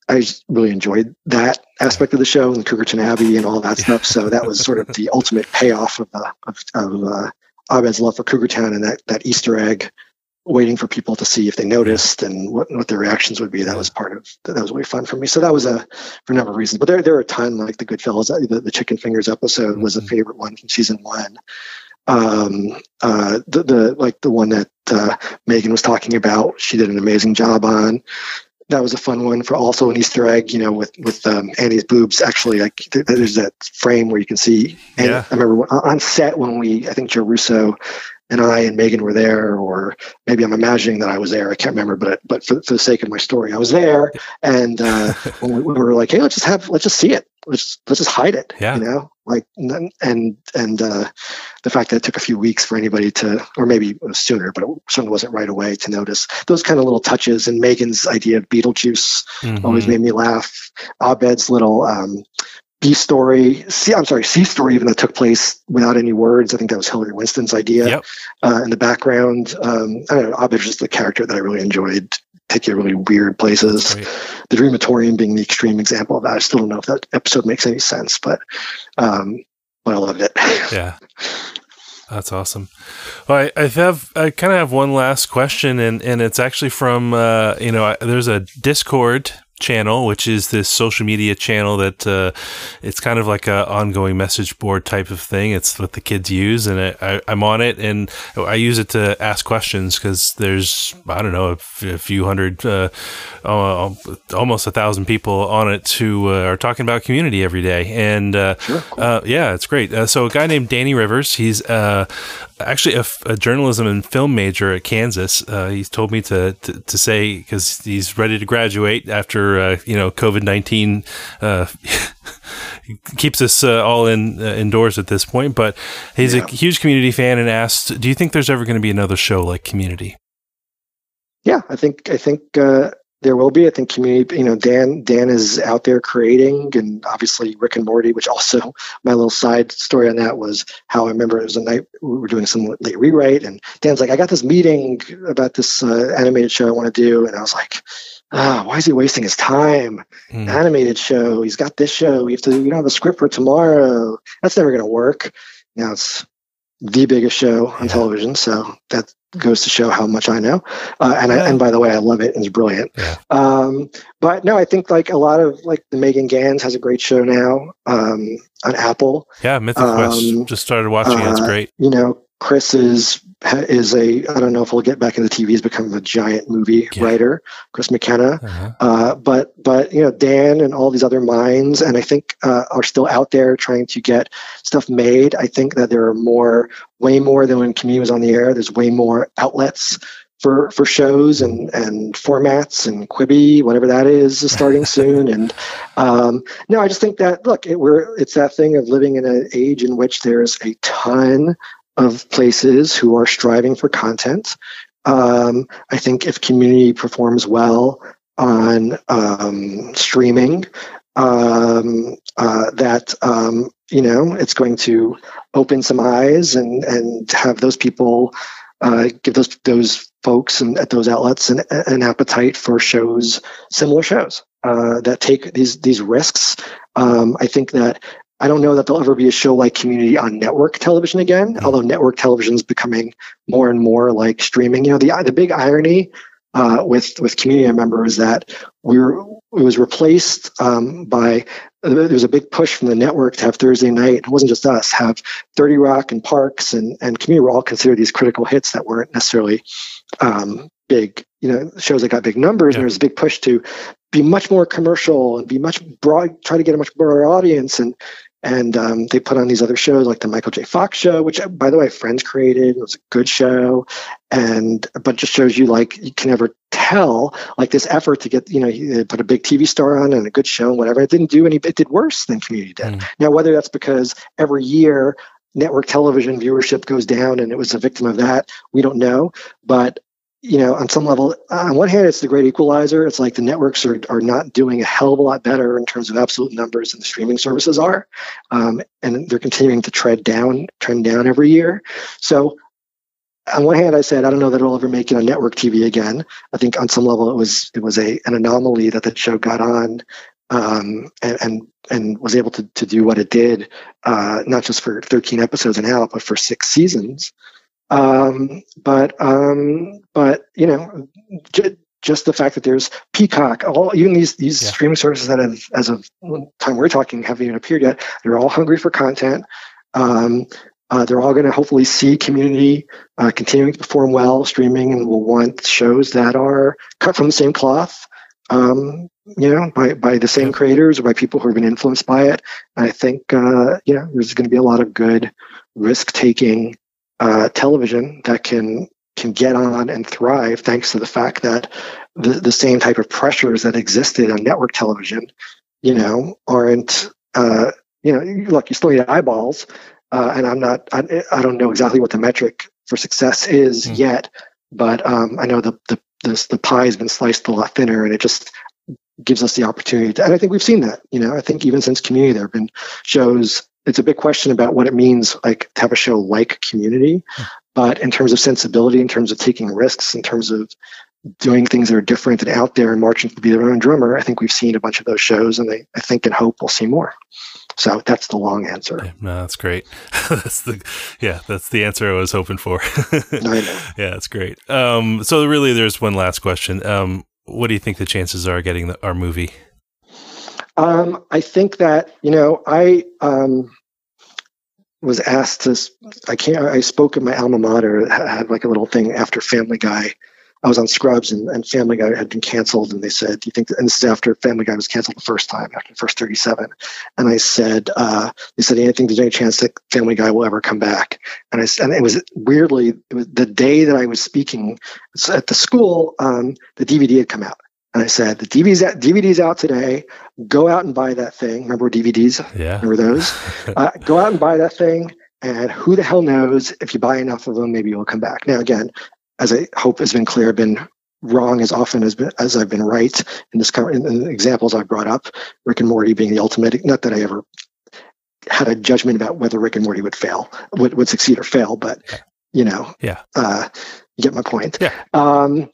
I just really enjoyed that aspect of the show and Cougarton Abbey and all that stuff. So that was sort of the ultimate payoff of, uh, of, of uh, Abed's love for Cougar Town and that, that Easter egg waiting for people to see if they noticed and what, what their reactions would be. That was part of that was really fun for me. So that was a for a number of reasons. But there there are a ton like the Goodfellas, uh, the, the Chicken Fingers episode was a mm-hmm. favorite one from season one. Um, uh, the, the like the one that uh, Megan was talking about, she did an amazing job on that was a fun one for also an Easter egg, you know, with with um, Annie's boobs. Actually, like there's that frame where you can see. Annie. Yeah. I remember on set when we, I think Joe Russo and I and Megan were there, or maybe I'm imagining that I was there. I can't remember, but but for, for the sake of my story, I was there. And uh, when we, we, were like, hey, let's just have, let's just see it. Let's let's just hide it. Yeah. You know, like and and uh, the fact that it took a few weeks for anybody to, or maybe sooner, but it certainly wasn't right away to notice those kind of little touches. And Megan's idea of Beetlejuice mm-hmm. always made me laugh. Abed's little um, B story, C, I'm sorry, C story, even that took place without any words. I think that was Hillary Winston's idea. Yep. Uh, in the background, um, I don't know. Abed is just the character that I really enjoyed. Take you really weird places. The Dreamatorium being the extreme example of that. I still don't know if that episode makes any sense, but um, but I loved it. Yeah. That's awesome. Well, I, I have I kind of have one last question, and, and it's actually from uh, you know there's a Discord channel, which is this social media channel that uh, it's kind of like a ongoing message board type of thing. It's what the kids use, and I, am on it, and I use it to ask questions because there's I don't know a, few hundred, uh, almost a thousand people on it who uh, are talking about community every day, and uh, sure, cool. Uh, yeah, it's great. Uh, so a guy named Danny Rivers, he's actually a, a, journalism and film major at Kansas. he's told me to to, to say because he's ready to graduate after uh, you know COVID nineteen uh, keeps us uh, all in uh, indoors at this point. But he's yeah. a huge community fan and asked, "Do you think there's ever going to be another show like Community?" Yeah, I think I think uh, there will be. I think community, you know, Dan Dan is out there creating, and obviously Rick and Morty, which also my little side story on that was how I remember it was a night we were doing some late rewrite, and Dan's like, I got this meeting about this uh, animated show I want to do, and I was like, ah, why is he wasting his time? Mm. Animated show. He's got this show. We have to. We don't have a script for tomorrow. That's never going to work. Now it's the biggest show on television, so that goes to show how much I know. Uh, and. I, and by the way, I love it. It's brilliant. Yeah. Um, but no, I think like a lot of like the Megan Ganz has a great show now um, on Apple. Yeah, Mythic um, Quest just started watching. Uh, it's great. You know, Chris is is a I don't know if we'll get back into TV. He's become a giant movie yeah. writer, Chris McKenna. Uh-huh. Uh, but but you know Dan and all these other minds, and I think uh, are still out there trying to get stuff made. I think that there are more, way more than when Community was on the air. There's way more outlets for for shows and and formats and Quibi, whatever that is, is starting soon. And um, no, I just think that look, it, we're it's that thing of living in an age in which there's a ton of places who are striving for content. Um, I think if community performs well on um, streaming, um, uh, that um, you know it's going to open some eyes and and have those people uh, give those those folks and at those outlets an, an appetite for shows, similar shows uh, that take these these risks. Um, I think that I don't know that there'll ever be a show like Community on network television again. Mm-hmm. Although network television is becoming more and more like streaming. You know, the the big irony uh, with with Community, I remember, is that we were it was replaced um, by there was a big push from the network to have Thursday night. It wasn't just us have 30 Rock and Parks and and Community were all considered these critical hits that weren't necessarily um, big, you know, shows that got big numbers. Yeah. And there was a big push to be much more commercial and be much broad, try to get a much broader audience. And and um, they put on these other shows like the Michael J. Fox show, which by the way, Friends created. It was a good show, and but just shows you like you can never tell like this effort to get you know put a big TV star on and a good show and whatever. It didn't do any. It did worse than Community did. Mm. Now whether that's because every year network television viewership goes down and it was a victim of that, we don't know. But you know, on some level, on one hand, it's the great equalizer. It's like the networks are, are not doing a hell of a lot better in terms of absolute numbers than the streaming services are. Um, and they're continuing to tread down, trend down every year. So on one hand, I said, I don't know that it'll ever make it on network TV again. I think on some level it was, it was a, an anomaly that the show got on um, and, and, and was able to, to do what it did, uh, not just for 13 episodes and out, but for six seasons. Um, but um, but you know, j- just the fact that there's Peacock, all even these these yeah. streaming services that have, as of time we're talking, haven't even appeared yet. They're all hungry for content. Um, uh, they're all going to hopefully see community uh, continuing to perform well streaming, and will want shows that are cut from the same cloth. Um, you know, by by the same creators or by people who have been influenced by it. And I think uh, you know there's going to be a lot of good risk taking uh, television that can can get on and thrive thanks to the fact that the, the same type of pressures that existed on network television, you know, aren't uh, you know, look, you still need eyeballs, uh, and I'm not, I, I, don't know exactly what the metric for success is mm. yet, but um, I know the, the the the pie has been sliced a lot thinner, and it just gives us the opportunity to, and I think we've seen that. You know, I think even since Community, there have been shows it's a big question about what it means like to have a show like community hmm. but in terms of sensibility in terms of taking risks in terms of doing things that are different and out there and marching to be their own drummer i think we've seen a bunch of those shows and I, I think and hope we'll see more so that's the long answer. Yeah, no, that's great. that's the yeah, that's the answer I was hoping for. yeah, that's great. Um, so really, there's one last question. Um, what do you think the chances are getting the, our movie? Um, I think that you know I um, was asked to I can't I spoke at my alma mater had like a little thing after Family Guy. I was on Scrubs and, and Family Guy had been canceled and they said, Do you think that, and this is after Family Guy was canceled the first time, after the first 37. And I said, uh, they said, I think there's any chance that Family Guy will ever come back. And I and it was weirdly, it was the day that I was speaking at the school, um, the DVD had come out. And I said, the DVD's out, DVD's out today. Go out and buy that thing. Remember DVDs? Yeah. Remember those? uh, go out and buy that thing. And who the hell knows if you buy enough of them, maybe you'll come back. Now, again, as I hope has been clear, I've been wrong as often as, as I've been right in this in the examples I've brought up. Rick and Morty being the ultimate. Not that I ever had a judgment about whether Rick and Morty would fail, would, would succeed or fail, but you know, yeah, uh, you get my point. Yeah. Um,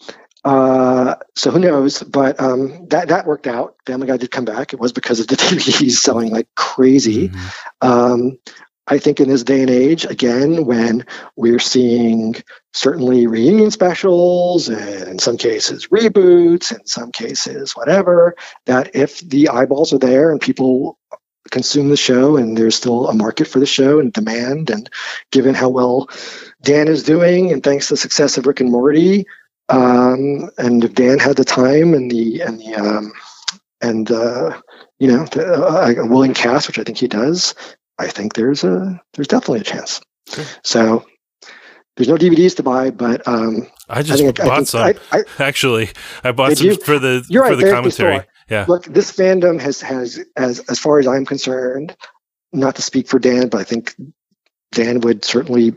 uh, so who knows? But um, that that worked out. Family Guy did come back. It was because of the DVDs selling like crazy. Mm-hmm. Um, I think in this day and age, again, when we're seeing certainly reunion specials and in some cases reboots, in some cases whatever, that if the eyeballs are there and people consume the show and there's still a market for the show and demand, and given how well Dan is doing and thanks to the success of Rick and Morty, um, and if Dan had the time and the and the um, and uh, you know the, uh, a willing cast, which I think he does, I think there's a there's definitely a chance. So there's no DVDs to buy, but um, I just I bought I some. I, Actually, I bought some you? for the for right, the commentary. The yeah. Look, this fandom has has as as far as I'm concerned, not to speak for Dan, but I think Dan would certainly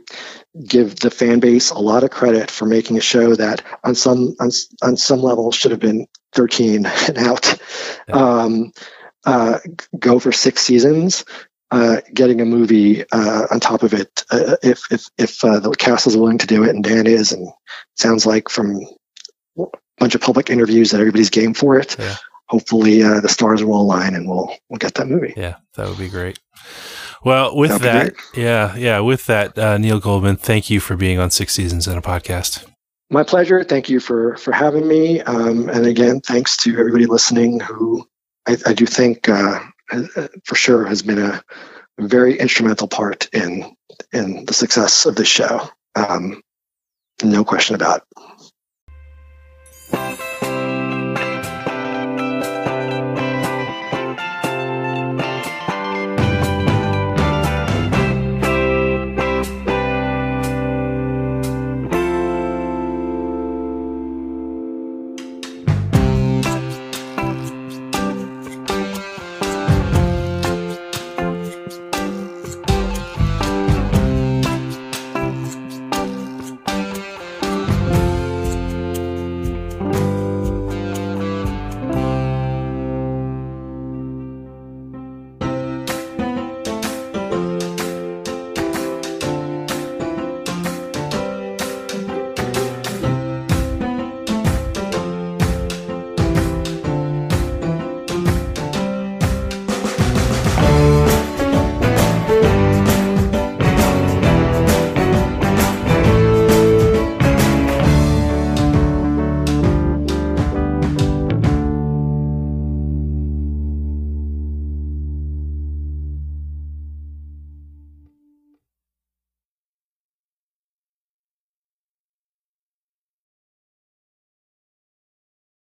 give the fan base a lot of credit for making a show that on some on, on some level should have been 13 and out. Yeah. Um, uh, go for six seasons, uh, getting a movie uh, on top of it, uh, if if if uh, the cast is willing to do it, and Dan is, and sounds like from a bunch of public interviews that everybody's game for it. Yeah. Hopefully, uh, the stars will align, and we'll we'll get that movie. Yeah, that would be great. Well, with that, yeah, yeah, with that, uh, Neil Goldman, thank you for being on Six Seasons in a Podcast. My pleasure. Thank you for for having me. Um, and again, thanks to everybody listening who I, I do think uh, uh, for sure has been a, a very instrumental part in in the success of this show. Um, no question about it.